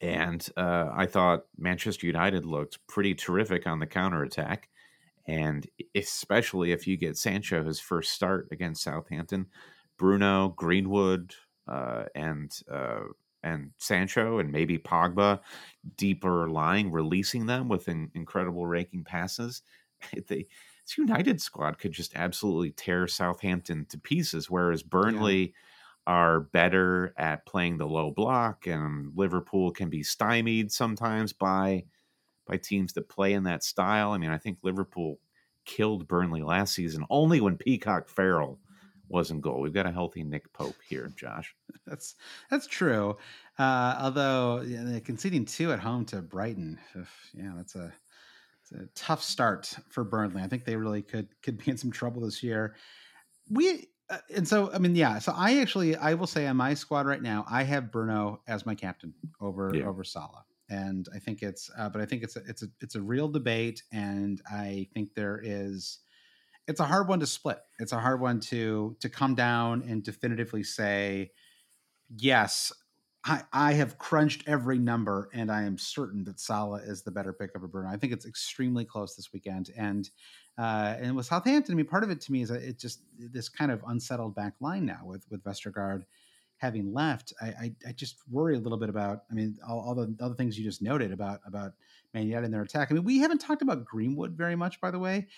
and uh, I thought Manchester United looked pretty terrific on the counterattack. And especially if you get Sancho his first start against Southampton, Bruno, Greenwood, uh, and uh, and Sancho and maybe Pogba deeper lying, releasing them with in, incredible raking passes. They, this United squad could just absolutely tear Southampton to pieces, whereas Burnley are better at playing the low block, and Liverpool can be stymied sometimes by by teams that play in that style. I mean, I think Liverpool killed Burnley last season only when Peacock Farrell was in goal. We've got a healthy Nick Pope here, Josh. That's that's true. Uh, although yeah, conceding two at home to Brighton, yeah, that's a, it's a tough start for Burnley. I think they really could could be in some trouble this year. We uh, and so I mean, yeah. So I actually I will say on my squad right now, I have Bruno as my captain over Yeah. over Salah, and I think it's uh, but I think it's a, it's a it's a real debate, and I think there is it's a hard one to split. It's a hard one to to come down and definitively say, yes, I, I have crunched every number and I am certain that Salah is the better pick over Bruno. I think it's extremely close this weekend. And uh, and with Southampton, I mean, part of it to me is it just this kind of unsettled back line now with with Vestergaard having left. I, I, I just worry a little bit about. I mean, all, all the other things you just noted about about Man United and their attack. I mean, we haven't talked about Greenwood very much, by the way.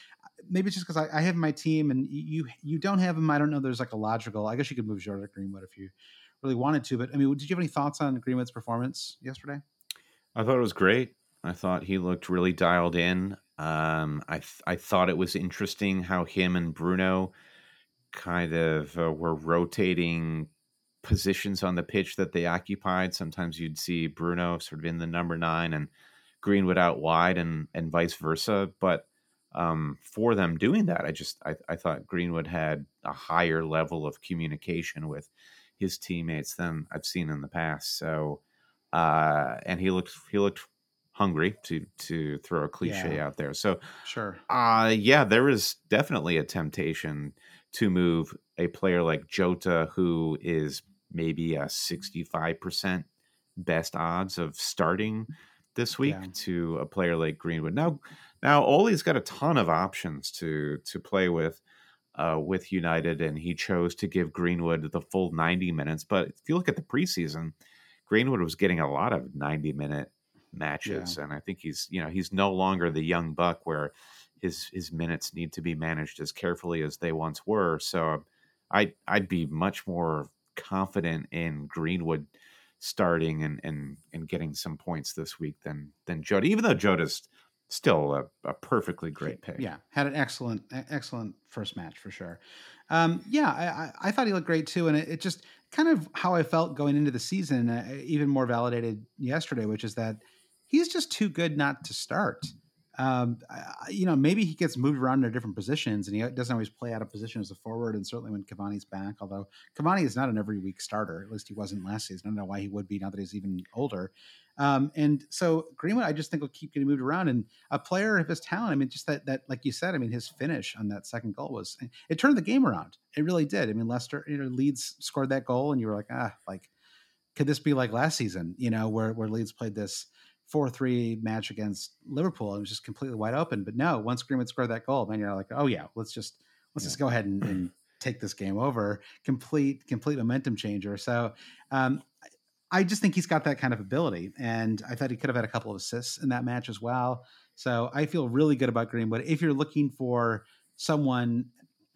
Maybe it's just because I, I have my team and you you don't have him. I don't know. There's like a logical. I guess you could move Jordan Greenwood if you really wanted to. But I mean, did you have any thoughts on Greenwood's performance yesterday? I thought it was great. I thought he looked really dialed in. Um, I th- I thought it was interesting how him and Bruno kind of uh, were rotating positions on the pitch that they occupied. Sometimes you'd see Bruno sort of in the number nine and Greenwood out wide, and and vice versa. But um, for them doing that, I just I, I thought Greenwood had a higher level of communication with his teammates than I've seen in the past. So, uh, and he looked he looked hungry to to throw a cliche Yeah. out there. So, Sure. uh yeah, there is definitely a temptation to move a player like Jota, who is maybe a sixty-five percent best odds of starting this week, Yeah. to a player like Greenwood. Now, now Ole's got a ton of options to to play with uh, with United, and he chose to give Greenwood the full ninety minutes. But if you look at the preseason, Greenwood was getting a lot of ninety-minute matches, and I think he's you know he's no longer the young buck where his his minutes need to be managed as carefully as they once were. So I I'd be much more confident in Greenwood starting and and and getting some points this week than than Jota, even though Jota's still a, a perfectly great pick. Yeah, had an excellent, excellent first match for sure. Um, yeah, I, I, I thought he looked great too, and it, it just kind of how I felt going into the season, uh, even more validated yesterday, which is that he's just too good not to start. Um, you know, maybe he gets moved around to different positions, and he doesn't always play out of position as a forward. And certainly when Cavani's back, although Cavani is not an every week starter, at least he wasn't last season. I don't know why he would be now that he's even older. Um, and so Greenwood, I just think will keep getting moved around. And a player of his talent, I mean, just that that like you said, I mean, his finish on that second goal was it turned the game around. It really did. I mean, Leicester, you know, Leeds scored that goal, and you were like, ah, like could this be like last season? You know, where where Leeds played this four three match against Liverpool and it was just completely wide open. But no, once Greenwood scored that goal, man, you're like, oh yeah, let's just let's yeah. just go ahead and, and, take this game over. Complete complete momentum changer. So um, I just think he's got that kind of ability, and I thought he could have had a couple of assists in that match as well. So I feel really good about Greenwood. If you're looking for someone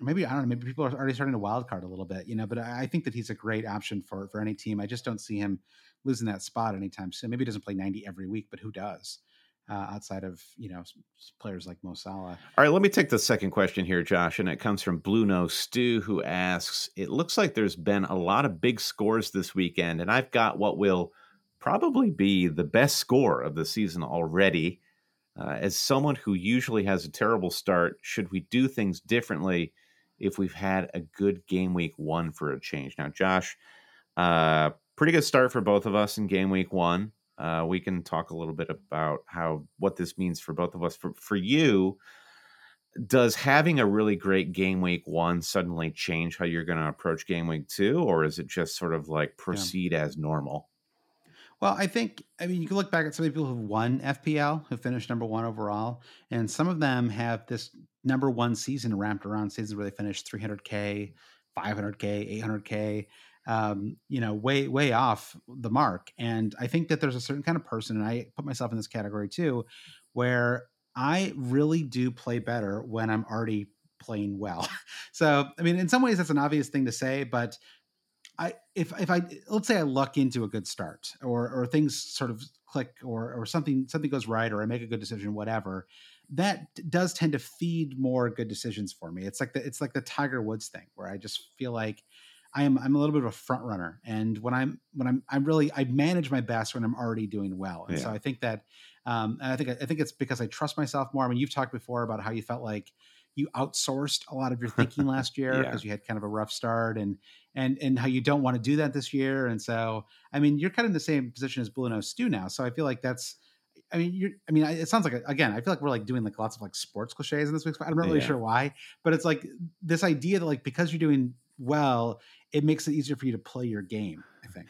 maybe I don't know. Maybe people are already starting to wild card a little bit, you know. But I think that he's a great option for for any team. I just don't see him losing that spot anytime soon. Maybe he doesn't play ninety every week, but who does? Uh, outside of you know players like Mo Salah. All right, let me take the second question here, Josh, and it comes from Blue Nose Stew, who asks: It looks like there's been a lot of big scores this weekend, and I've got what will probably be the best score of the season already. Uh, as someone who usually has a terrible start, should we do things differently if we've had a good game week one for a change. Now, Josh, uh, pretty good start for both of us in game week one. Uh, we can talk a little bit about how what this means for both of us. For for you, does having a really great game week one suddenly change how you're going to approach game week two, or is it just sort of like proceed yeah. as normal? Well, I think I mean you can look back at some of the people who've won FPL, who finished number one overall, and some of them have this number one season wrapped around seasons where they finished 300k, 500k, 800k, um, you know, way way off the mark. And I think that there's a certain kind of person, and I put myself in this category too, where I really do play better when I'm already playing well. so, I mean, in some ways, that's an obvious thing to say, but I if if I let's say I luck into a good start or or things sort of click or or something something goes right or I make a good decision, whatever that does tend to feed more good decisions for me. It's like the it's like the Tiger Woods thing where I just feel like I am I'm a little bit of a front runner, and when I'm when I'm I'm really I manage my best when I'm already doing well, and yeah. so I think that um, I think I think it's because I trust myself more. I mean, you've talked before about how you felt like you outsourced a lot of your thinking last year because yeah. you had kind of a rough start, and and and how you don't want to do that this year, and so I mean, you're kind of in the same position as Blue Nose Stew now, so I feel like that's I mean, you're, I mean, it sounds like again, I feel like we're like doing like lots of like sports cliches in this week's. I'm not really yeah. sure why, but it's like this idea that like because you're doing well, it makes it easier for you to play your game. I think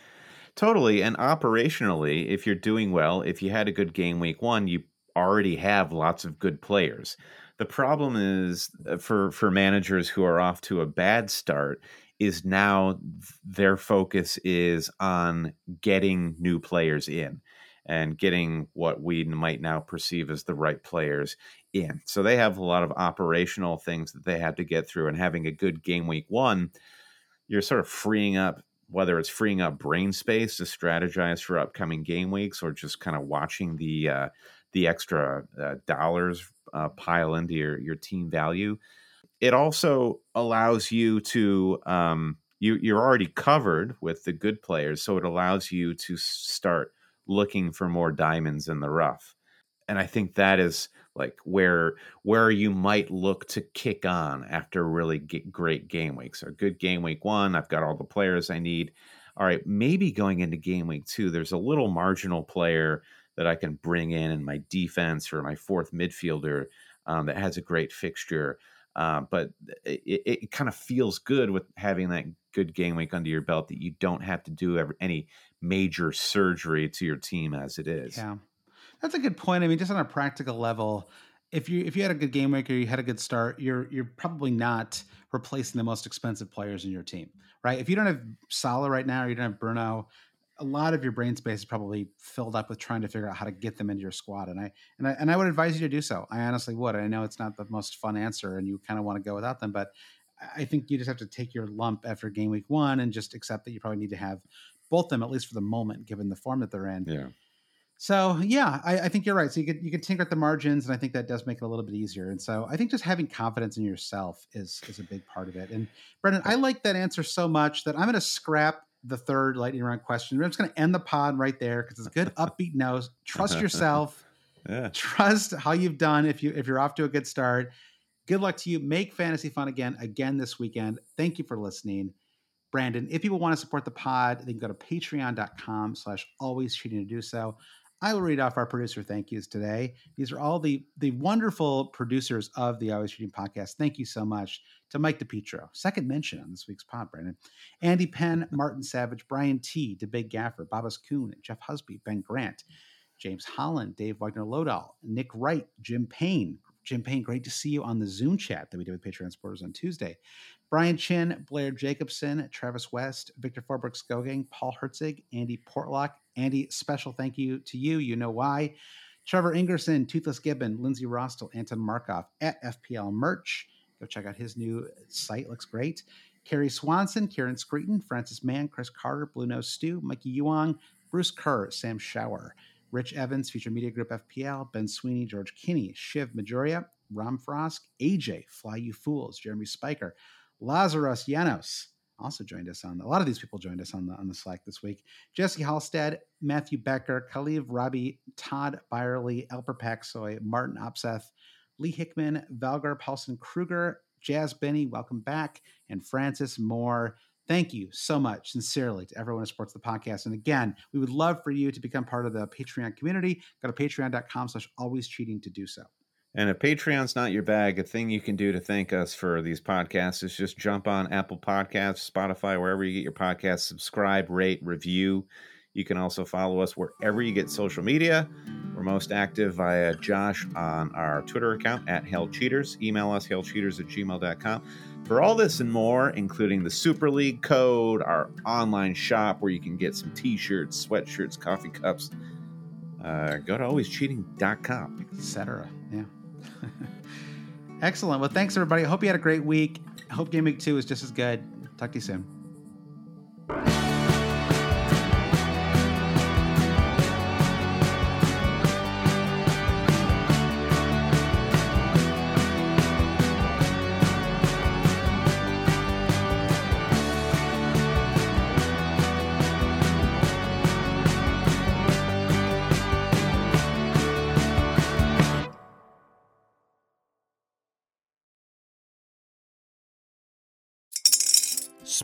totally, and operationally, if you're doing well, if you had a good game week one, you already have lots of good players. The problem is uh, for for managers who are off to a bad start is now their focus is on getting new players in and getting what we might now perceive as the right players in. So they have a lot of operational things that they have to get through, and having a good game week one, you're sort of freeing up whether it's freeing up brain space to strategize for upcoming game weeks or just kind of watching the uh, the extra uh, dollars uh, pile into your your team value. It also allows you to um, you you're already covered with the good players, so it allows you to start looking for more diamonds in the rough. And I think that is like where where you might look to kick on after a really great game week. So good game week one, I've got all the players I need. All right, maybe going into game week two, there's a little marginal player that I can bring in in my defense or my fourth midfielder um, that has a great fixture. Uh, but it, it kind of feels good with having that good game week under your belt that you don't have to do any major surgery to your team as it is. Yeah, that's a good point. I mean, just on a practical level, if you if you had a good game week or you had a good start, you're you're probably not replacing the most expensive players in your team, right? If you don't have Salah right now or you don't have Bruno, a lot of your brain space is probably filled up with trying to figure out how to get them into your squad. And I and I and I would advise you to do so. I honestly would. I know it's not the most fun answer, and you kind of want to go without them, but I think you just have to take your lump after game week one and just accept that you probably need to have both them at least for the moment, given the form that they're in. Yeah. So yeah, I, I, think you're right. So you could you could tinker at the margins, and I think that does make it a little bit easier. And so I think just having confidence in yourself is is a big part of it. And Brendan, I like that answer so much that I'm going to scrap the third lightning round question. I'm just going to end the pod right there because it's a good upbeat note. Trust yourself. yeah. Trust how you've done if you if you're off to a good start. Good luck to you. Make fantasy fun again again this weekend. Thank you for listening. Brandon, if people want to support the pod, they can go to patreon.com slash always cheating to do so. I will read off our producer thank yous today. These are all the the wonderful producers of the Always Cheating podcast. Thank you so much to Mike DePietro, second mention on this week's pod, Brandon. Andy Penn, Martin Savage, Brian T, to Big Gaffer, Babas Kuhn, Jeff Husby, Ben Grant, James Holland, Dave Wagner Lodahl, Nick Wright, Jim Payne. Jim Payne, great to see you on the Zoom chat that we did with Patreon supporters on Tuesday. Brian Chin, Blair Jacobson, Travis West, Victor Forbrooks Skoging, Paul Herzig, Andy Portlock. Andy, special thank you to you. You know why. Trevor Ingerson, Toothless Gibbon, Lindsay Rostel, Anton Markov at FPL Merch. Go check out his new site. Looks great. Carrie Swanson, Karen Screeton, Francis Mann, Chris Carter, Blue Nose Stew, Mikey Yuang, Bruce Kerr, Sam Shower, Rich Evans, Future Media Group FPL, Ben Sweeney, George Kinney, Shiv Majoria, Ram Frost, AJ, Fly You Fools, Jeremy Spiker, Lazarus Yanos also joined us on a lot of these people joined us on the on the Slack this week. Jesse Halstead, Matthew Becker, Khalif Rabi, Todd Byerly, Elper Paxoy, Martin Opseth, Lee Hickman, Valgar Paulson Kruger, Jazz Benny, welcome back, and Francis Moore. Thank you so much, sincerely, to everyone who supports the podcast. And again, we would love for you to become part of the Patreon community. Go to patreon.com slash always cheating to do so. And if Patreon's not your bag, a thing you can do to thank us for these podcasts is just jump on Apple Podcasts, Spotify, wherever you get your podcasts, subscribe, rate, review. You can also follow us wherever you get social media. We're most active via Josh on our Twitter account at Hell Cheaters. Email us hellcheaters at gmail.com. For all this and more, including the Super League code, our online shop where you can get some t shirts, sweatshirts, coffee cups, uh, go to alwayscheating.com. Etc. Yeah. Excellent. Well, thanks everybody. I hope you had a great week. I hope game week two is just as good. Talk to you soon.